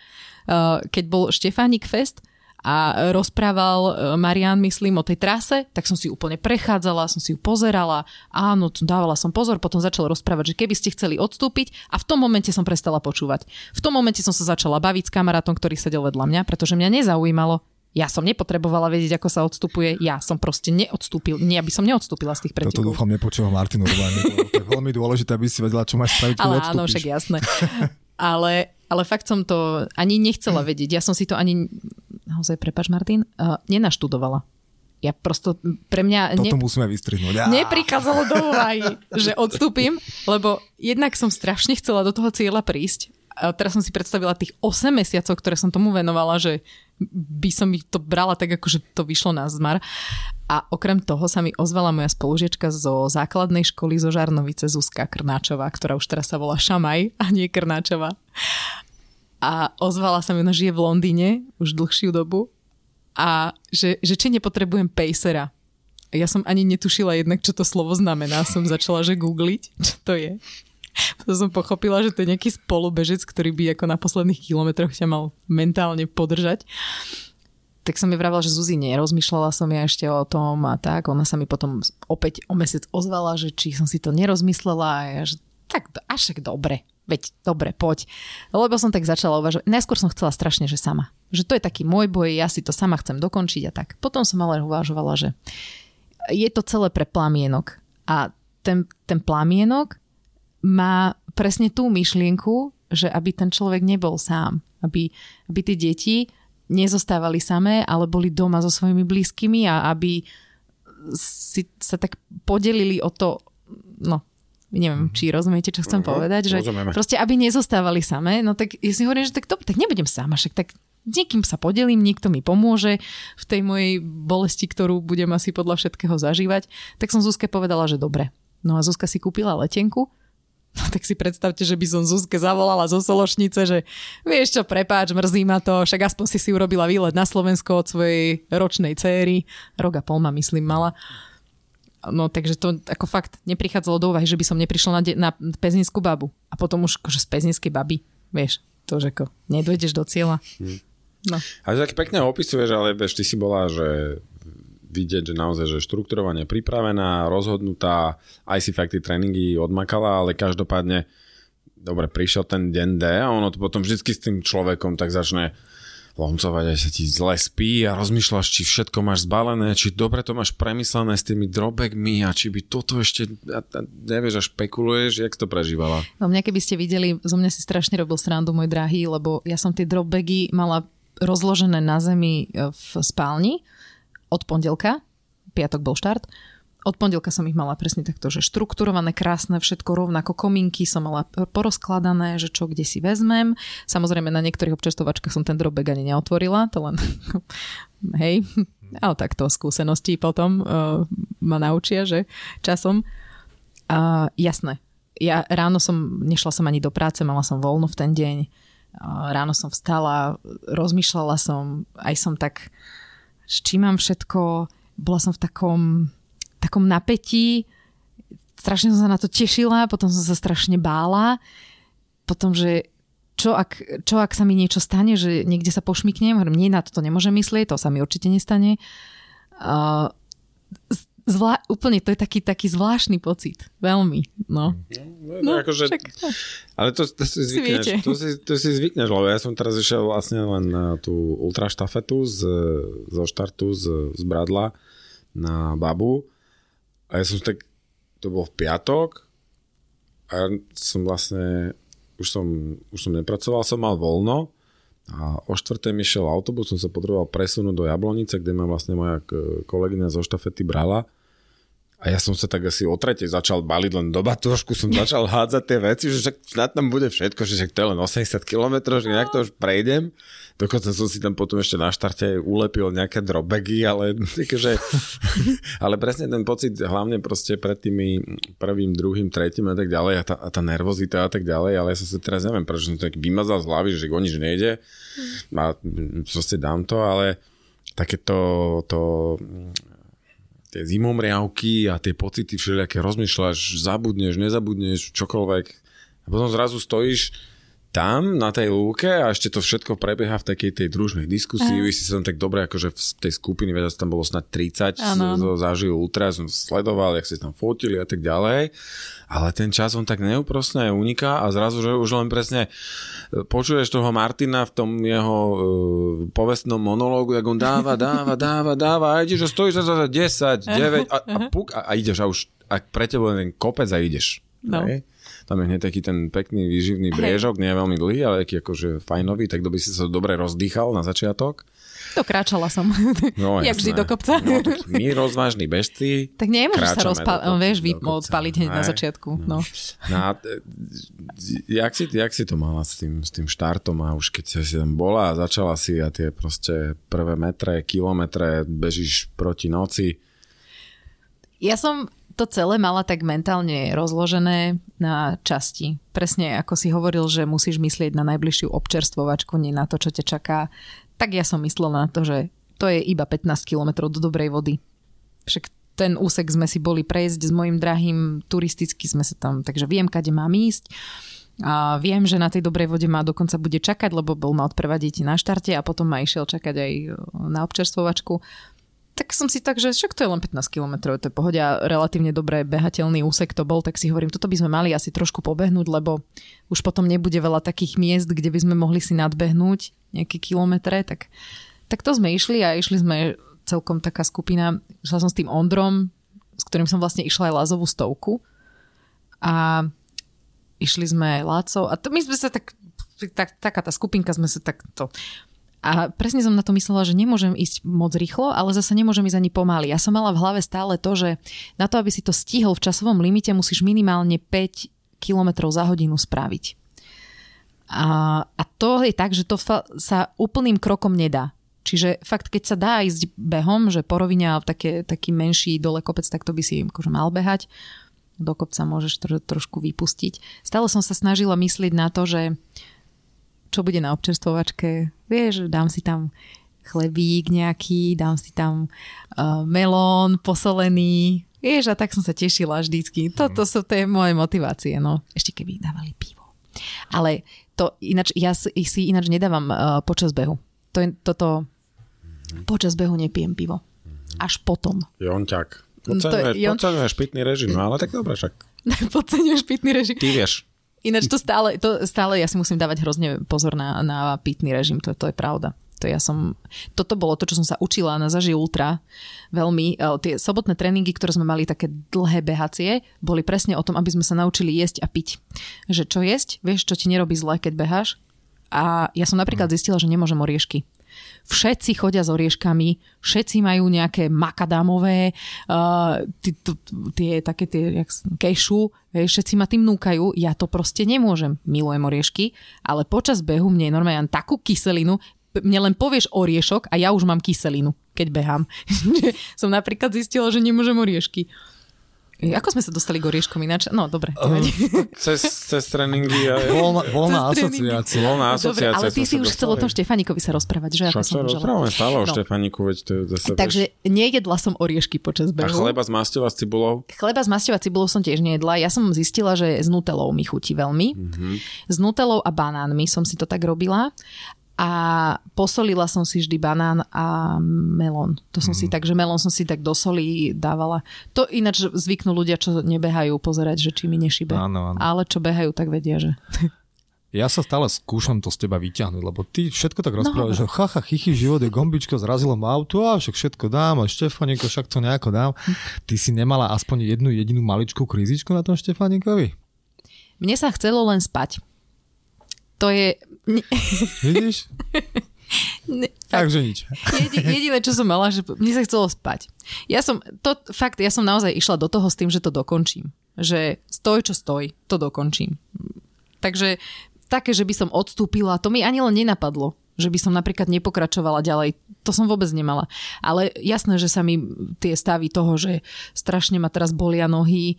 Uh, Keď bol Štefánik Fest, a rozprával e, Marian, myslím, o tej trase, tak som si úplne prechádzala, som si ju pozerala, áno, dávala som pozor, potom začal rozprávať, že keby ste chceli odstúpiť a v tom momente som prestala počúvať. V tom momente som sa začala baviť s kamarátom, ktorý sedel vedľa mňa, pretože mňa nezaujímalo, ja som nepotrebovala vedieť, ako sa odstupuje, ja som proste neodstúpil, nie, aby som neodstúpila z tých Toto pretekov. dúfam nepočúva Martin. To je veľmi dôležité, aby si vedela, čo máš spraviť, Ale áno, však jasné. ale, ale fakt som to ani nechcela vedieť. Ja som si to ani, naozaj, prepač Martin, uh, nenaštudovala. Ja prosto, pre mňa ne, Toto musíme vystrihnúť. Á, neprichádzalo do úvahy, že odstúpim, lebo jednak som strašne chcela do toho cieľa prísť. A teraz som si predstavila tých 8 mesiacov, ktoré som tomu venovala, že by som ich to brala tak, ako že to vyšlo na zmar. A okrem toho sa mi ozvala moja spolužiečka zo základnej školy zo Žarnovice, Zuzka Krnáčová, ktorá už teraz sa volá Šamaj a nie Krnáčová. A ozvala sa mi, ona žije v Londýne už dlhšiu dobu a že, že či nepotrebujem pacera. Ja som ani netušila jednak, čo to slovo znamená. Som začala, že googliť, čo to je. Potom som pochopila, že to je nejaký spolubežec, ktorý by ako na posledných kilometroch ťa mal mentálne podržať. Tak som mi vravila, že Zuzi, nerozmýšľala som ja ešte o tom a tak. Ona sa mi potom opäť o mesiac ozvala, že či som si to nerozmyslela a ja, že tak až tak dobre, veď dobre, poď. Lebo som tak začala uvažovať. Najskôr som chcela strašne, že sama. Že to je taký môj boj, ja si to sama chcem dokončiť a tak. Potom som ale uvažovala, že je to celé pre plamienok. A ten, ten plamienok má presne tú myšlienku, že aby ten človek nebol sám. Aby, aby tie deti nezostávali samé, ale boli doma so svojimi blízkymi a aby si sa tak podelili o to, no, neviem, či rozumiete, čo chcem Mhm, povedať, že rozumieme. proste aby nezostávali samé, no tak ja si hovorím, že tak, to, tak nebudem sama, však tak s niekým sa podelím, niekto mi pomôže v tej mojej bolesti, ktorú budem asi podľa všetkého zažívať. Tak som Zuzke povedala, že dobre. No a Zuzka si kúpila letenku, No tak si predstavte, že by som Zuzke zavolala zo Sološnice, že vieš čo, prepáč, mrzí ma to, však aspoň si si urobila výlet na Slovensko od svojej ročnej céry, rok a pol ma myslím mala. No takže to ako fakt neprichádzalo do úvahy, že by som neprišla na, de- na pezinskú babu. A potom už akože z pezinskej baby, vieš, to už ako nedojdeš do cieľa. No. A tak pekne opisuješ, ale vieš, ty si bola, že vidieť, že naozaj, že štrukturovane pripravená, rozhodnutá, aj si fakt tie tréningy odmakala, ale každopádne dobre, prišiel ten deň D a ono to potom vždycky s tým človekom tak začne lomcovať, aj sa ti zle spí a rozmýšľaš, či všetko máš zbalené, či dobre to máš premyslené s tými drobekmi a či by toto ešte, a, a nevieš a špekuluješ, jak to prežívala. No mňa keby ste videli, zo mňa si strašne robil srandu, môj drahý, lebo ja som tie dropbagy mala rozložené na zemi e, v spálni od pondelka, piatok bol štart, od pondelka som ich mala presne takto, že štrukturované, krásne, všetko rovnako, kominky som mala porozkladané, že čo kde si vezmem. Samozrejme na niektorých občerstovačkách som ten dropbag ani neotvorila, to len hej, ale takto skúsenosti potom uh, ma naučia, že časom. Uh, jasné, ja ráno som, nešla som ani do práce, mala som voľno v ten deň. Uh, ráno som vstala, rozmýšľala som, aj som tak, s čím mám všetko, bola som v takom, takom napätí, strašne som sa na to tešila, potom som sa strašne bála, potom, že čo ak, čo ak sa mi niečo stane, že niekde sa pošmiknem, hovorím, nie, na toto nemôžem myslieť, to sa mi určite nestane. Uh, zvlá, úplne to je taký, taký zvláštny pocit. Veľmi. No. No, akože, však, no. ale to, to, si zvykneš, viete. to, si, to si zvykneš, lebo ja som teraz išiel vlastne len na tú ultraštafetu z, zo štartu z, z Bradla na Babu a ja som tak, to bol v piatok a ja som vlastne, už som, už som nepracoval, som mal voľno a o štvrtej mi šiel autobus, som sa potreboval presunúť do Jablonice, kde ma vlastne moja kolegyňa zo štafety brala A ja som sa tak asi o tretej začal baliť len do trošku som začal hádzať tie veci, že však snad tam bude všetko, že však to je len 80 km, že nejak to už prejdem. Dokonca som si tam potom ešte na štarte ulepil nejaké drobegy, ale, že, ale presne ten pocit, hlavne proste pred tými prvým, druhým, tretím a tak ďalej a tá, a tá nervozita a tak ďalej, ale ja som sa teraz neviem, prečo som to tak vymazal z hlavy, že o nič nejde a proste dám to, ale takéto to, tie zimomriavky a tie pocity všelijaké rozmýšľaš, zabudneš, nezabudneš, čokoľvek. A potom zrazu stojíš tam na tej lúke a ešte to všetko prebieha v takej tej družnej diskusii. Vy si sa tam tak dobre, akože v tej skupiny, vedia, tam bolo snad 30 ano. zažil ultra, som sledoval, jak si tam fotili a tak ďalej. Ale ten čas on tak neúprostne uniká a zrazu, že už len presne e, počuješ toho Martina v tom jeho uh, povestnom monológu, jak on dáva, dáva, dáva, dáva a ideš a stojíš za 10, 9 a, a, puk, a, a ideš a už a pre teba len kopec a ideš. No. Hej? Tam je hneď taký ten pekný výživný briežok, nie je veľmi dlhý, ale taký akože fajnový, tak by si sa dobre rozdýchal na začiatok. To kráčala som. No, Jak vždy do kopca. No, my rozvážni bežci Tak nemôžeš sa rozpa- vieš, vy odpaliť hneď na začiatku. No. No. No, jak, si, jak si to mala s tým, s tým štartom a už keď si tam bola a začala si a tie proste prvé metre, kilometre bežíš proti noci. Ja som to celé mala tak mentálne rozložené na časti. Presne ako si hovoril, že musíš myslieť na najbližšiu občerstvovačku, nie na to, čo ťa čaká. Tak ja som myslela na to, že to je iba 15 km do dobrej vody. Však ten úsek sme si boli prejsť s mojim drahým, turisticky sme sa tam, takže viem, kade mám ísť. A viem, že na tej dobrej vode ma dokonca bude čakať, lebo bol ma odprevadiť na štarte a potom ma išiel čakať aj na občerstvovačku tak som si tak, že však to je len 15 km, to je pohodia, relatívne dobré behateľný úsek to bol, tak si hovorím, toto by sme mali asi trošku pobehnúť, lebo už potom nebude veľa takých miest, kde by sme mohli si nadbehnúť nejaké kilometre, tak, tak to sme išli a išli sme celkom taká skupina, išla som s tým Ondrom, s ktorým som vlastne išla aj Lázovú stovku a išli sme Lácov a to, my sme sa tak, tak, taká tá skupinka sme sa takto a presne som na to myslela, že nemôžem ísť moc rýchlo, ale zase nemôžem ísť ani pomaly. Ja som mala v hlave stále to, že na to, aby si to stihol v časovom limite, musíš minimálne 5 km za hodinu spraviť. A, a to je tak, že to fa- sa úplným krokom nedá. Čiže fakt, keď sa dá ísť behom, že po rovine také, taký menší dole kopec, tak to by si akože mal behať. Do kopca môžeš tro, trošku vypustiť. Stále som sa snažila myslieť na to, že čo bude na občerstvovačke. Vieš, dám si tam chlebík nejaký, dám si tam uh, melón posolený. Vieš, a tak som sa tešila vždycky. Toto sú tie moje motivácie, no. Ešte keby dávali pivo. Ale to ináč, ja si ináč nedávam uh, počas behu. To je, toto, počas behu nepijem pivo. Až potom. Jonťak. Podceňuješ, podceňuješ pitný režim, no ale tak dobre však. podceňuješ pitný režim. Ty vieš. Ináč to stále, to stále ja si musím dávať hrozne pozor na, na pitný režim, to, to je pravda. To ja som, toto bolo to, čo som sa učila na Zaži Ultra veľmi. E, tie sobotné tréningy, ktoré sme mali také dlhé behacie, boli presne o tom, aby sme sa naučili jesť a piť. Že čo jesť, vieš, čo ti nerobí zle, keď beháš. A ja som napríklad zistila, že nemôžem oriešky všetci chodia s orieškami, všetci majú nejaké makadámové, uh, tie také tie kešu, všetci ma tým núkajú, ja to proste nemôžem. Milujem oriešky, ale počas behu mne je normálne takú kyselinu, mne len povieš oriešok a ja už mám kyselinu, keď behám. som napríklad zistila, že nemôžem oriešky. Ako sme sa dostali k orieškom ináč? No, dobre. Uh, cez, cez tréningy. A... Voľná, voľná asociácia. Voľná asociácia. Dobre, ale ty si už chcel o tom Štefánikovi sa rozprávať, že? Ako som rozprávame stále o no. Štefániku, veď to je zase... Takže nejedla som oriešky počas behu. A chleba z masťou a cibulou? Chleba z masťou a cibulou som tiež nejedla. Ja som zistila, že s nutelou mi chutí veľmi. Mm-hmm. S nutelou a banánmi som si to tak robila a posolila som si vždy banán a melón. To som mm. si mhm. tak, že melón som si tak do soli dávala. To ináč zvyknú ľudia, čo nebehajú, pozerať, že či mi nešibe. Áno, áno. Ale čo behajú, tak vedia, že... Ja sa stále skúšam to z teba vyťahnuť, lebo ty všetko tak rozprávaš, no, že chacha, chichy, život je gombičko, zrazilo ma auto a však všetko dám a Štefaniko, však to nejako dám. Ty si nemala aspoň jednu jedinú maličkú krízičku na tom Štefanikovi? Mne sa chcelo len spať. To je... Vidíš? Ne, Takže nič. jedi, jediné, čo som mala, že mne sa chcelo spať. Ja som, to, fakt, ja som naozaj išla do toho s tým, že to dokončím. Že stoj, čo stoj, to dokončím. Takže také, že by som odstúpila, to mi ani len nenapadlo že by som napríklad nepokračovala ďalej. To som vôbec nemala. Ale jasné, že sa mi tie stavy toho, že strašne ma teraz bolia nohy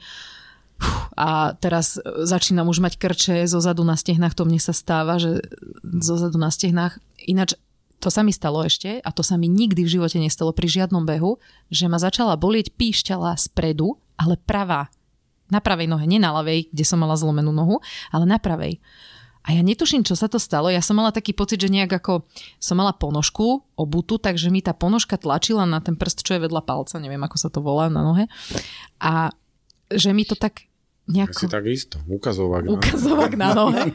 a teraz začínam už mať krče zo zadu na stehnách, to mne sa stáva, že zo zadu na stehnách. Ináč to sa mi stalo ešte a to sa mi nikdy v živote nestalo pri žiadnom behu, že ma začala bolieť píšťala spredu, ale pravá. Na pravej nohe, nie na ľavej, kde som mala zlomenú nohu, ale na pravej. A ja netuším, čo sa to stalo. Ja som mala taký pocit, že nejak ako som mala ponožku obutu, takže mi tá ponožka tlačila na ten prst, čo je vedľa palca, neviem, ako sa to volá na nohe. A že mi to tak nejako... Si tak isto, ukazovák. Na... Ukazovák na nohe.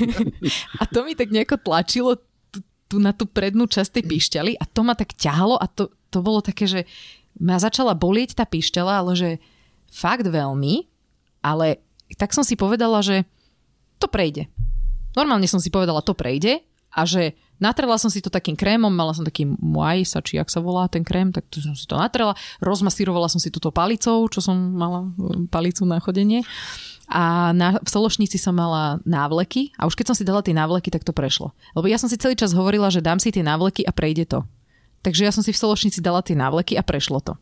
a to mi tak nejako tlačilo tu, tu na tú prednú časť tej píšťaly a to ma tak ťahalo a to, to bolo také, že ma začala bolieť tá píšťala, ale že fakt veľmi, ale tak som si povedala, že to prejde. Normálne som si povedala, to prejde a že natrela som si to takým krémom, mala som taký muaj sa, či jak sa volá ten krém, tak to som si to natrela, rozmasírovala som si túto palicou, čo som mala um, palicu na chodenie a na, v Sološnici som mala návleky a už keď som si dala tie návleky, tak to prešlo. Lebo ja som si celý čas hovorila, že dám si tie návleky a prejde to. Takže ja som si v Sološnici dala tie návleky a prešlo to.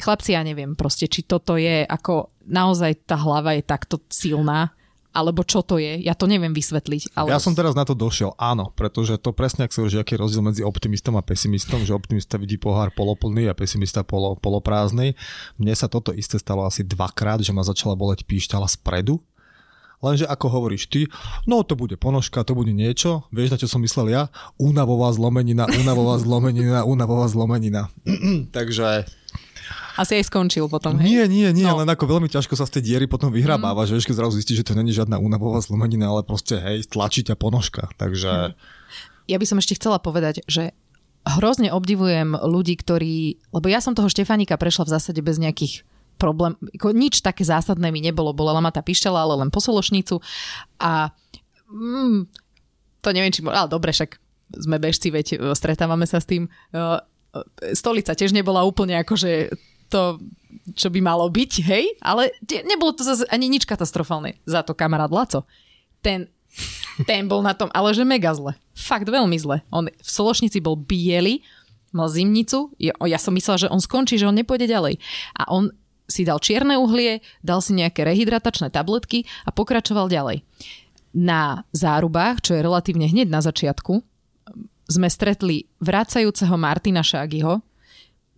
Chlapci, ja neviem proste, či toto je ako naozaj tá hlava je takto silná, alebo čo to je. Ja to neviem vysvetliť. Ale... Ja som teraz na to došiel, áno, pretože to presne, ak sa že aký je rozdiel medzi optimistom a pesimistom, že optimista vidí pohár poloplný a pesimista polo, poloprázdny. Mne sa toto isté stalo asi dvakrát, že ma začala boleť píšťala spredu, Lenže ako hovoríš ty, no to bude ponožka, to bude niečo, vieš na čo som myslel ja? Únavová zlomenina, únavová zlomenina, únavová zlomenina. Takže asi aj skončil potom, hej? Nie, nie, nie, no. len ako veľmi ťažko sa z tej diery potom vyhrabáva, mm. že keď zrazu zistíš, že to není žiadna únavová zlomenina, ale proste hej, tlačí ťa ponožka, takže... Ja by som ešte chcela povedať, že hrozne obdivujem ľudí, ktorí, lebo ja som toho Štefánika prešla v zásade bez nejakých problém, ako nič také zásadné mi nebolo, bola ma tá pišťala, ale len posološnicu a mm, to neviem, či... Ale dobre, však sme bežci, veď e, stretávame sa s tým. E, e, stolica tiež nebola úplne akože to, čo by malo byť, hej, ale nebolo to zase ani nič katastrofálne. Za to kamarát Laco. Ten, ten bol na tom, ale že mega zle. Fakt veľmi zle. On v Sološnici bol biely, mal zimnicu, ja, ja som myslela, že on skončí, že on nepôjde ďalej. A on si dal čierne uhlie, dal si nejaké rehydratačné tabletky a pokračoval ďalej. Na zárubách, čo je relatívne hneď na začiatku, sme stretli vracajúceho Martina Šágyho,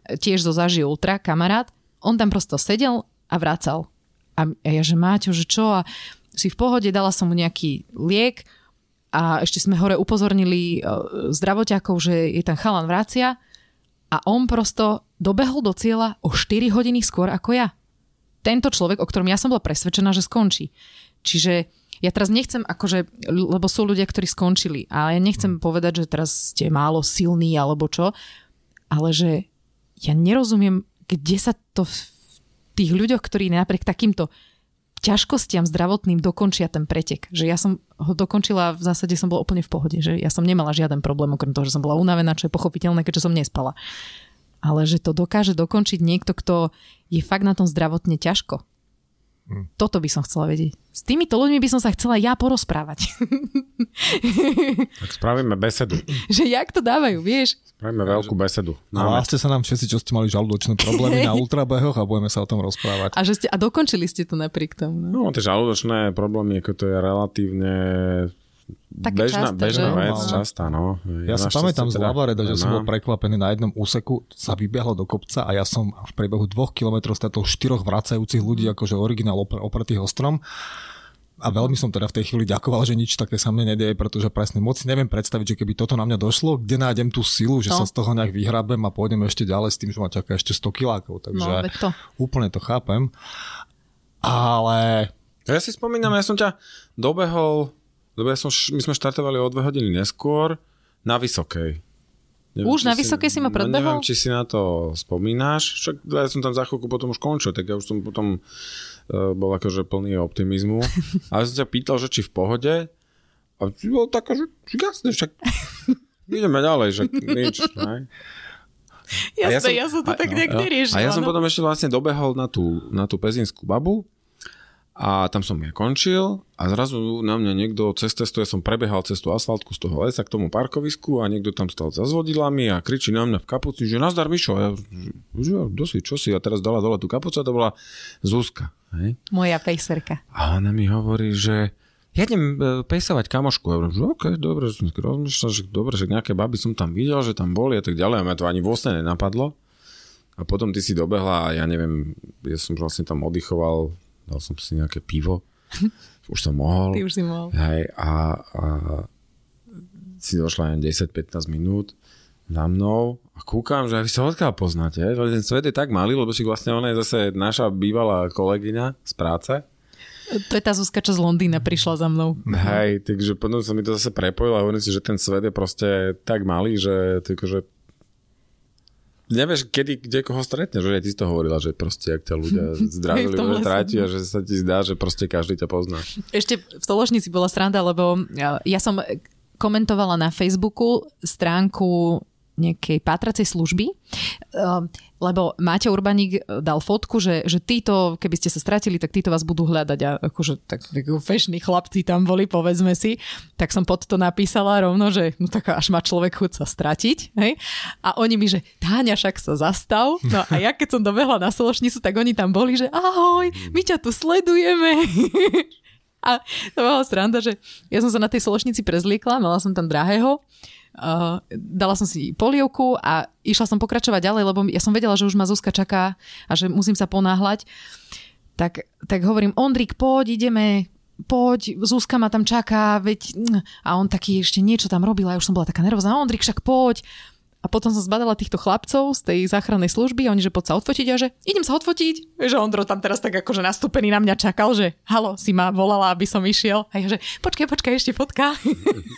tiež zo Zaži Ultra, kamarát, on tam prosto sedel a vracal. A ja, že Máťo, že čo? A si v pohode, dala som mu nejaký liek a ešte sme hore upozornili e, zdravotiakov, že je ten chalan vracia a on prosto dobehol do cieľa o 4 hodiny skôr ako ja. Tento človek, o ktorom ja som bola presvedčená, že skončí. Čiže ja teraz nechcem, akože, lebo sú ľudia, ktorí skončili, ale ja nechcem povedať, že teraz ste málo silní alebo čo, ale že ja nerozumiem, kde sa to v tých ľuďoch, ktorí napriek takýmto ťažkostiam zdravotným dokončia ten pretek. Že ja som ho dokončila, v zásade som bola úplne v pohode, že ja som nemala žiaden problém, okrem toho, že som bola unavená, čo je pochopiteľné, keďže som nespala. Ale že to dokáže dokončiť niekto, kto je fakt na tom zdravotne ťažko. Hm. Toto by som chcela vedieť. S týmito ľuďmi by som sa chcela ja porozprávať. Tak spravíme besedu. že jak to dávajú, vieš? Spravíme veľkú besedu. Hláste sa nám všetci, čo ste mali žalúdočné problémy na ultrabehoch a budeme sa o tom rozprávať. A, že ste, a dokončili ste to napriek tomu. No, no tie žalúdočné problémy, ako to je relatívne tak bežná, časté, bežná že? vec, častá, no. Ja, ja si pamätám z teda Lavareda, že som bol prekvapený na jednom úseku, sa vybiehlo do kopca a ja som v priebehu dvoch kilometrov stretol štyroch vracajúcich ľudí, akože originál opretých ostrom. A veľmi som teda v tej chvíli ďakoval, že nič také sa mne nedieje, pretože presne moc si neviem predstaviť, že keby toto na mňa došlo, kde nájdem tú silu, že no. sa z toho nejak vyhrabem a pôjdem ešte ďalej s tým, že ma čaká ešte 100 kilákov. Takže no, to. úplne to chápem. Ale... Ja si spomínam, ja som ťa dobehol lebo ja som, my sme štartovali o dve hodiny neskôr na Vysokej. Neviem, už na Vysokej si, si ma predbehol? No, neviem, či si na to spomínaš. Však ja som tam za chvíľku potom už končil, tak ja už som potom uh, bol akože plný optimizmu. A ja som ťa pýtal, že či v pohode. A ty bol taká, že, jasne, však ideme ďalej, že nič. Ne? Jasné, ja, som, ja som to a, tak nejak neriešila. A ja som no. potom ešte vlastne dobehol na tú, na tú pezinskú babu a tam som ja končil a zrazu na mňa niekto cez cestu, ja som prebehal cez tú asfaltku z toho lesa k tomu parkovisku a niekto tam stal za zvodidlami a kričí na mňa v kapuci, že nazdar Mišo. A ja, že dosť, čo si? A teraz dala dole tú kapucu a to bola Zuzka. Hej? Moja pejserka. A ona mi hovorí, že ja idem e, pejsovať kamošku. Ja hovorím, že OK, dobre, že som rozmýšľal, že dobre, že nejaké baby som tam videl, že tam boli a tak ďalej. A mňa to ani vlastne nenapadlo. A potom ty si dobehla a ja neviem, ja som vlastne tam oddychoval dal som si nejaké pivo, už som mohol. Ty už si mohol. Hej, a, a si došla len 10-15 minút za mnou a kúkam, že vy sa odkiaľ poznáte, že ten svet je tak malý, lebo si vlastne ona je zase naša bývalá kolegyňa z práce. To je tá Zuzka, čo z Londýna prišla za mnou. Hej, takže potom sa mi to zase prepojilo a hovorím si, že ten svet je proste tak malý, že, tyko, že nevieš, kedy, kde koho stretneš, že ja ti to hovorila, že proste, ak ťa ľudia zdravili, ľudia trátia, že sa ti zdá, že proste každý ťa pozná. Ešte v Stoložnici bola sranda, lebo ja som komentovala na Facebooku stránku nejakej pátracej služby, ehm, lebo Máťa Urbaník eh, dal fotku, že, že títo, keby ste sa stratili, tak títo vás budú hľadať a akože tak fešní chlapci tam boli, povedzme si, tak som pod to napísala rovno, že no tak až má človek chuť sa stratiť, hej? A oni mi, že Táňa, však sa zastav. No a ja keď som dobehla na Sološnicu, tak oni tam boli, že ahoj, my ťa tu sledujeme. A to bola sranda, že ja som sa na tej Sološnici prezliekla, mala som tam drahého Uh, dala som si polievku a išla som pokračovať ďalej, lebo ja som vedela, že už ma Zuzka čaká a že musím sa ponáhľať. Tak, tak hovorím, Ondrik, poď, ideme, poď, Zuzka ma tam čaká, veď... A on taký ešte niečo tam robil a už som bola taká nervózna, Ondrik, však poď. A potom som zbadala týchto chlapcov z tej záchrannej služby a oni, že poď sa odfotiť a že idem sa odfotiť. Že Ondro tam teraz tak akože nastúpený na mňa čakal, že halo, si ma volala, aby som išiel. A ja, že počkaj, počkaj, ešte fotka.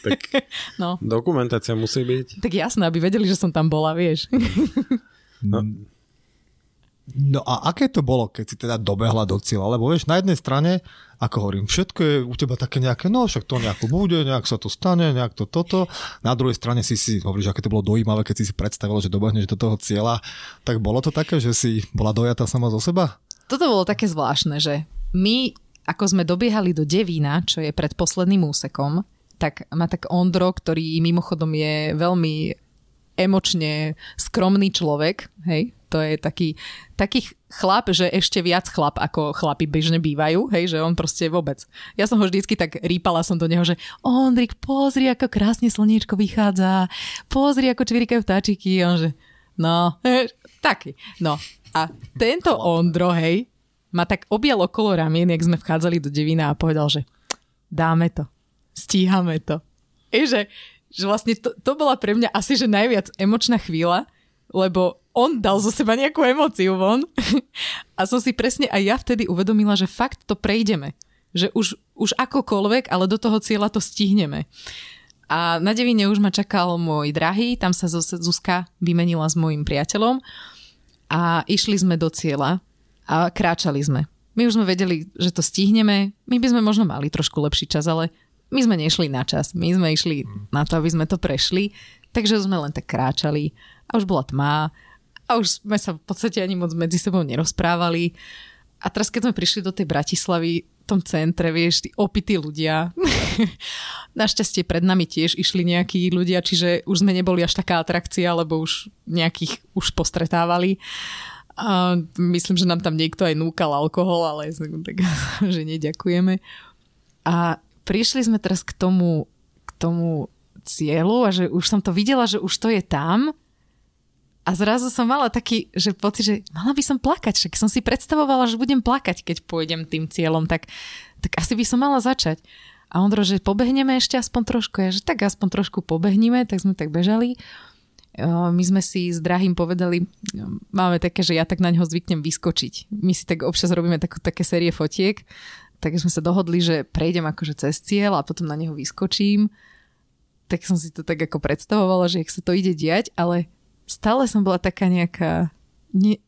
Tak no. dokumentácia musí byť. Tak jasné, aby vedeli, že som tam bola, vieš. No, No a aké to bolo, keď si teda dobehla do cieľa? Lebo vieš, na jednej strane, ako hovorím, všetko je u teba také nejaké, no však to nejako bude, nejak sa to stane, nejak to toto. Na druhej strane si si, hovoríš, aké to bolo dojímavé, keď si si predstavil, že dobehneš do toho cieľa. Tak bolo to také, že si bola dojatá sama zo seba? Toto bolo také zvláštne, že my, ako sme dobiehali do Devína, čo je pred posledným úsekom, tak má tak Ondro, ktorý mimochodom je veľmi emočne skromný človek, hej, to je taký, taký chlap, že ešte viac chlap, ako chlapi bežne bývajú, hej, že on proste vôbec. Ja som ho vždycky tak rýpala som do neho, že Ondrik, pozri, ako krásne slniečko vychádza, pozri, ako čvirikajú vtáčiky, on že no, taký, no. A tento Ondro, hej, ma tak objal okolo ramien, jak sme vchádzali do Devina a povedal, že dáme to, stíhame to. Je, že, že vlastne to, to bola pre mňa asi že najviac emočná chvíľa, lebo on dal zo seba nejakú emóciu von a som si presne aj ja vtedy uvedomila, že fakt to prejdeme. Že už, už akokoľvek, ale do toho cieľa to stihneme. A na Devine už ma čakal môj drahý, tam sa Zuzka vymenila s môjim priateľom a išli sme do cieľa a kráčali sme. My už sme vedeli, že to stihneme, my by sme možno mali trošku lepší čas, ale my sme nešli na čas, my sme išli na to, aby sme to prešli, takže sme len tak kráčali a už bola tma a už sme sa v podstate ani moc medzi sebou nerozprávali. A teraz, keď sme prišli do tej Bratislavy, v tom centre, vieš, tí opití ľudia. Našťastie pred nami tiež išli nejakí ľudia, čiže už sme neboli až taká atrakcia, lebo už nejakých už postretávali. A myslím, že nám tam niekto aj núkal alkohol, ale tak, že neďakujeme. A prišli sme teraz k tomu, k tomu cieľu a že už som to videla, že už to je tam a zrazu som mala taký, že pocit, že mala by som plakať, však som si predstavovala, že budem plakať, keď pôjdem tým cieľom, tak, tak asi by som mala začať. A Ondro, že pobehneme ešte aspoň trošku, ja, že tak aspoň trošku pobehníme, tak sme tak bežali. My sme si s drahým povedali, máme také, že ja tak na ňo zvyknem vyskočiť. My si tak občas robíme takú, také série fotiek, tak sme sa dohodli, že prejdem akože cez cieľ a potom na neho vyskočím. Tak som si to tak ako predstavovala, že jak sa to ide diať, ale stále som bola taká nejaká... Ne,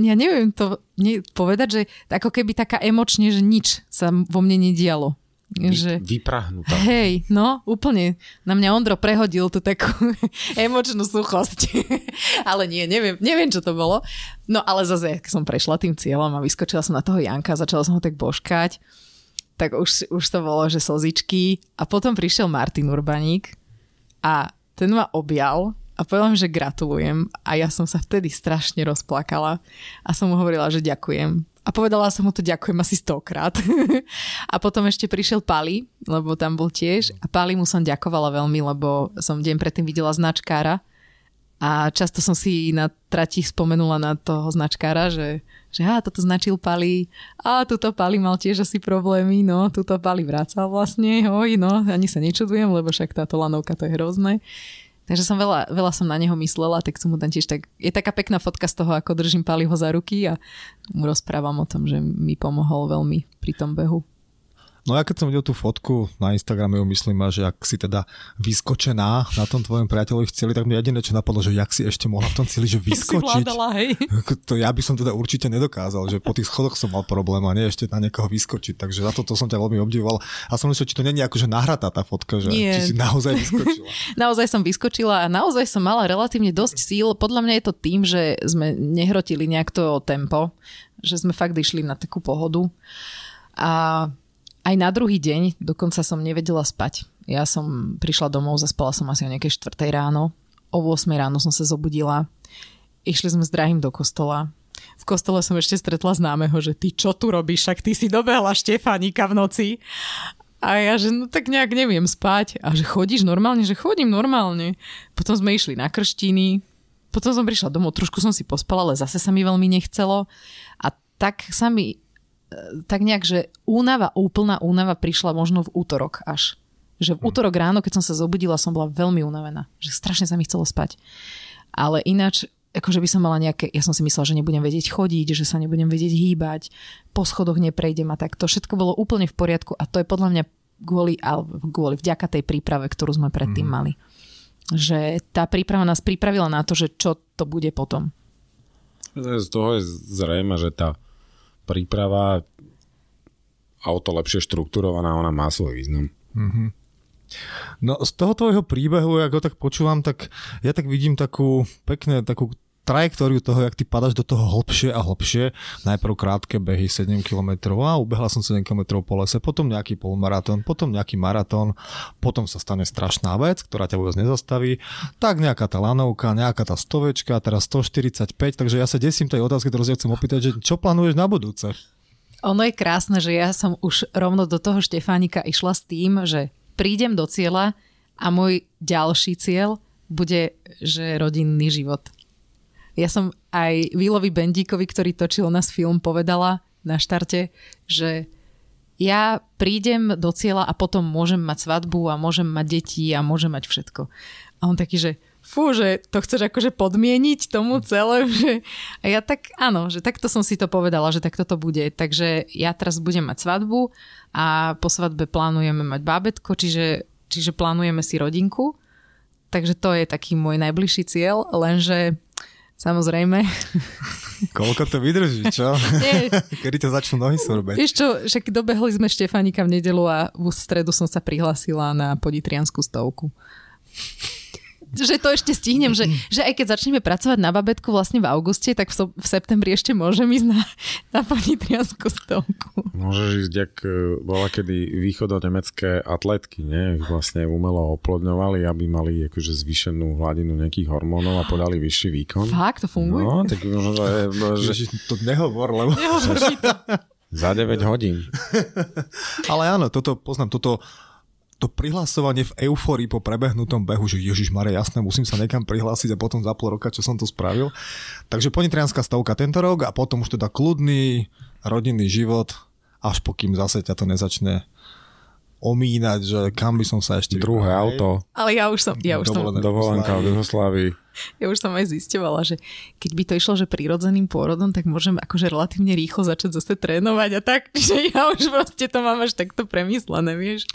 ja neviem to ne, povedať, že ako keby taká emočne, že nič sa vo mne nedialo. Vy, že... Vyprahnutá. Hej, no, úplne. Na mňa Ondro prehodil tú takú emočnú suchosť. ale nie, neviem, neviem, čo to bolo. No ale zase, keď som prešla tým cieľom a vyskočila som na toho Janka, začala som ho tak božkať, tak už, už to bolo, že slzičky. A potom prišiel Martin Urbaník a ten ma objal a povedal že gratulujem a ja som sa vtedy strašne rozplakala a som mu hovorila, že ďakujem a povedala som mu to ďakujem asi stokrát. a potom ešte prišiel Pali, lebo tam bol tiež. A Pali mu som ďakovala veľmi, lebo som deň predtým videla značkára. A často som si na trati spomenula na toho značkára, že, že á, toto značil Pali, a tuto Pali mal tiež asi problémy, no, tuto Pali vracal vlastne, oj, no, ani sa nečudujem, lebo však táto lanovka to je hrozné. Takže som veľa, veľa som na neho myslela, tak som mu tam tiež tak... Je taká pekná fotka z toho, ako držím Paliho za ruky a mu rozprávam o tom, že mi pomohol veľmi pri tom behu. No ja keď som videl tú fotku na Instagrame, myslím, že ak si teda vyskočená na tom tvojom priateľovi chceli, tak mi jediné, čo napadlo, že jak si ešte mohla v tom cíli, že vyskočiť. vládala, hej. To ja by som teda určite nedokázal, že po tých schodoch som mal problém a nie ešte na niekoho vyskočiť. Takže za toto som ťa veľmi obdivoval. A som myslel, či to není akože nahratá tá fotka, že Nie. či si naozaj vyskočila. naozaj som vyskočila a naozaj som mala relatívne dosť síl. Podľa mňa je to tým, že sme nehrotili nejak to tempo, že sme fakt išli na takú pohodu. A aj na druhý deň dokonca som nevedela spať. Ja som prišla domov, zaspala som asi o nejakej 4 ráno. O 8 ráno som sa zobudila. Išli sme s drahým do kostola. V kostole som ešte stretla známeho, že ty čo tu robíš, však ty si dobehla Štefánika v noci. A ja, že no tak nejak neviem spať. A že chodíš normálne? Že chodím normálne. Potom sme išli na krštiny. Potom som prišla domov, trošku som si pospala, ale zase sa mi veľmi nechcelo. A tak sa mi tak nejak, že únava, úplná únava prišla možno v útorok až. Že v hm. útorok ráno, keď som sa zobudila, som bola veľmi unavená. Že strašne sa mi chcelo spať. Ale ináč, akože by som mala nejaké, ja som si myslela, že nebudem vedieť chodiť, že sa nebudem vedieť hýbať, po schodoch neprejdem a tak. To všetko bolo úplne v poriadku a to je podľa mňa kvôli, alebo kvôli vďaka tej príprave, ktorú sme predtým mm. mali. Že tá príprava nás pripravila na to, že čo to bude potom. Z toho je zrejme, že tá príprava a o to lepšie štrukturovaná, ona má svoj význam. Mm-hmm. No z toho tvojho príbehu, ako tak počúvam, tak ja tak vidím takú pekné, takú trajektóriu toho, jak ty padaš do toho hlbšie a hlbšie. Najprv krátke behy 7 km a ubehla som 7 km po lese, potom nejaký polmaratón, potom nejaký maratón, potom sa stane strašná vec, ktorá ťa vôbec nezastaví, tak nejaká tá lanovka, nejaká tá stovečka, teraz 145, takže ja sa desím tej otázky, ktorú si chcem opýtať, že čo plánuješ na budúce? Ono je krásne, že ja som už rovno do toho Štefánika išla s tým, že prídem do cieľa a môj ďalší cieľ bude, že rodinný život. Ja som aj Vílovi Bendíkovi, ktorý točil nás film, povedala na štarte, že ja prídem do cieľa a potom môžem mať svadbu a môžem mať deti a môžem mať všetko. A on taký, že fú, že to chceš akože podmieniť tomu celé, že a ja tak, áno, že takto som si to povedala, že takto to bude. Takže ja teraz budem mať svadbu a po svadbe plánujeme mať bábetko, čiže, čiže plánujeme si rodinku. Takže to je taký môj najbližší cieľ, lenže Samozrejme. Koľko to vydrží, čo? Nie. Kedy to začnú nohy sorbeť? Vieš čo, však dobehli sme Štefánika v nedelu a v stredu som sa prihlásila na poditrianskú stovku že to ešte stihnem, že, že aj keď začneme pracovať na babetku vlastne v auguste, tak v, so, v septembri ešte môžem ísť na, na panitrianskú stovku. Môžeš ísť, ak e, bola kedy východo-nemecké atletky, nie? vlastne umelo oplodňovali, aby mali akože zvýšenú hladinu nejakých hormónov a podali vyšší výkon. Fakt, to funguje? No, tak možno, že... Ježiš, to nehovor, lebo... Nehovor to. Za 9 hodín. Ale áno, toto poznám, toto to prihlasovanie v euforii po prebehnutom behu, že Ježiš Mare, jasné, musím sa nekam prihlásiť a potom za pol roka, čo som to spravil. Takže ponitrianská stavka tento rok a potom už teda kľudný rodinný život, až pokým zase ťa to nezačne omínať, že kam by som sa ešte... Druhé vypadal, auto. Ale ja už som... Ja už som dovolenka v Jugoslávii. Ja už som aj zistovala, že keď by to išlo, že prírodzeným pôrodom, tak môžem akože relatívne rýchlo začať zase trénovať a tak, že ja už proste to mám až takto premyslené, vieš.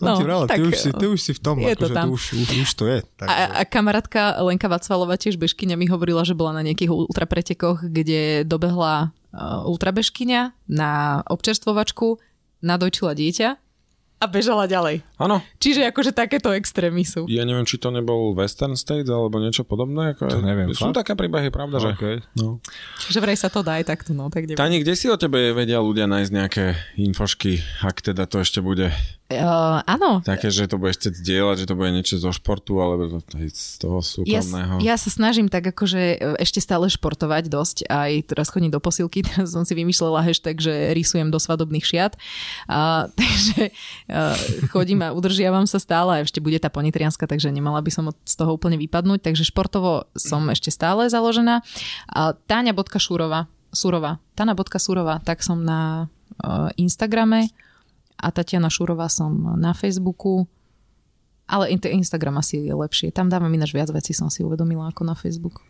Som no, ti vrala, tak, ty, už si, ty už si v tom, je akože to tam. už, už, už to je. Takže... A, a kamarátka Lenka Vacvalová tiež bežkyňa mi hovorila, že bola na nejakých ultrapretekoch, kde dobehla uh, ultrabežkyňa na občerstvovačku, nadojčila dieťa a bežala ďalej. Áno. Čiže akože takéto extrémy sú. Ja neviem, či to nebol Western States alebo niečo podobné. Ako To neviem, Sú fakt? také príbehy, pravda, že? Okay. No. Že vraj sa to dá aj takto, no tak neviem. Tani, kde si o tebe vedia ľudia nájsť nejaké infošky, ak teda to ešte bude Uh, áno, také, že to bude chcieť zdieľať, že to bude niečo zo športu, alebo z toho ja, súkromného. ja sa snažím tak akože e, ešte stále športovať dosť, aj teraz chodím do posilky, teraz som si vymýšľala hashtag, že rysujem do svadobných šiat, a, takže a, chodím a udržiavam sa stále. A ešte bude tá ponitrianska, takže nemala by som z toho úplne vypadnúť, takže športovo som ešte stále založená. A Táňa.šúrova, Súrova, Tana.súrova, tak som na uh, Instagrame a Tatiana Šúrová som na Facebooku. Ale in- Instagram asi je lepšie. Tam dávam ináč viac vecí, som si uvedomila ako na Facebook.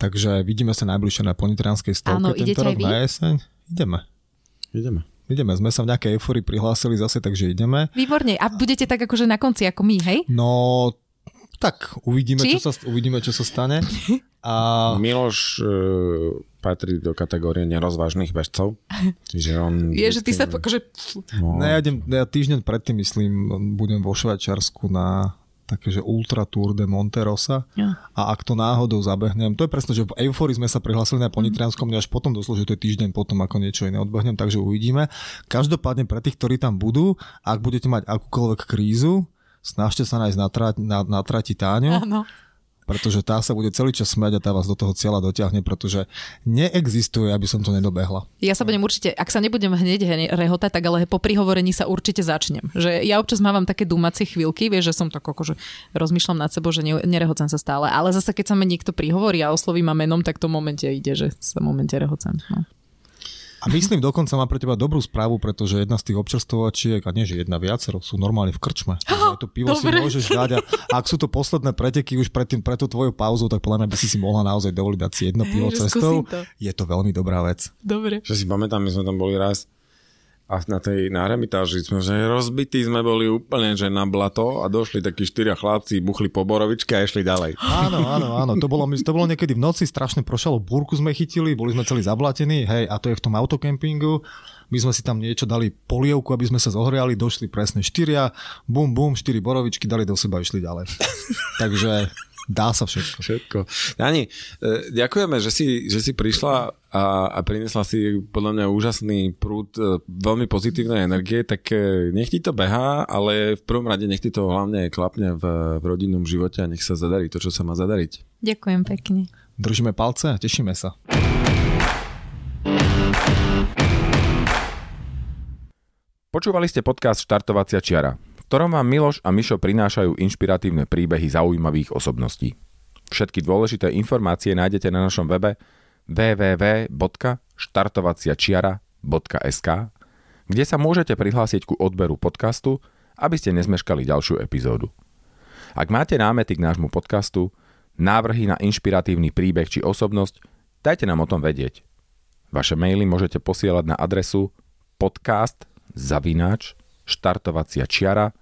Takže vidíme sa najbližšie na Ponitrianskej stovke Áno, tento rok aj vy? na jeseň. Ideme. Ideme. Ideme, sme sa v nejakej euforii prihlásili zase, takže ideme. Výborne. A budete tak akože na konci ako my, hej? No, tak uvidíme, Či? čo sa, uvidíme, čo sa stane. A Miloš e, patrí do kategórie nerozvážnych bežcov. Čiže on... Je, že ty sa akože... No, ne, ja, idem, ja týždeň predtým, myslím, budem vo Švajčiarsku na také, že Ultra Tour de Monterosa Ja. a ak to náhodou zabehnem, to je presne, že v eufórii sme sa prihlásili na Ponitrianskom, mne až potom došlo, že to je týždeň potom, ako niečo iné odbehnem, takže uvidíme. Každopádne pre tých, ktorí tam budú, ak budete mať akúkoľvek krízu, snažte sa nájsť na, tra- na, na trati Táňu, Áno. Pretože tá sa bude celý čas smeť a tá vás do toho cieľa dotiahne, pretože neexistuje, aby som to nedobehla. Ja sa budem určite, ak sa nebudem hneď rehotať, tak ale po prihovorení sa určite začnem. Že ja občas mávam také dumacie chvíľky, vieš, že som tak akože rozmýšľam nad sebou, že ne, nerehocem sa stále. Ale zase keď sa mi niekto prihovorí a osloví ma menom, tak to momente ide, že sa momente rehocem. No. A myslím, dokonca mám pre teba dobrú správu, pretože jedna z tých občerstvovačiek, a nie že jedna viacero, sú normálne v krčme. Aj to pivo si dobre. môžeš dať a ak sú to posledné preteky už pred, tým, pred tou tvojou pauzou, tak podľa mňa by si si mohla naozaj dovoliť dať si jedno pivo že cestou. to. Je to veľmi dobrá vec. Dobre. Že si pamätám, my sme tam boli raz a na tej na sme, že rozbití sme boli úplne, že na blato a došli takí štyria chlapci, buchli po borovičke a išli ďalej. Áno, áno, áno. To bolo, to bolo niekedy v noci, strašne prošalo, búrku sme chytili, boli sme celí zablatení, hej, a to je v tom autokempingu. My sme si tam niečo dali polievku, aby sme sa zohriali, došli presne štyria, bum, bum, štyri borovičky, dali do seba a išli ďalej. Takže dá sa všetko. Všetko. Dani, e, ďakujeme, že si, že si prišla a, a priniesla si podľa mňa úžasný prúd e, veľmi pozitívnej energie, tak e, nech ti to behá, ale v prvom rade nech ti to hlavne klapne v, v rodinnom živote a nech sa zadarí to, čo sa má zadariť. Ďakujem pekne. Držíme palce a tešíme sa. Počúvali ste podcast Štartovacia čiara, ktorom vám Miloš a Mišo prinášajú inšpiratívne príbehy zaujímavých osobností. Všetky dôležité informácie nájdete na našom webe www.štartovaciačiara.sk, kde sa môžete prihlásiť ku odberu podcastu, aby ste nezmeškali ďalšiu epizódu. Ak máte námety k nášmu podcastu, návrhy na inšpiratívny príbeh či osobnosť, dajte nám o tom vedieť. Vaše maily môžete posielať na adresu podcast zavináč štartovacia čiara.sk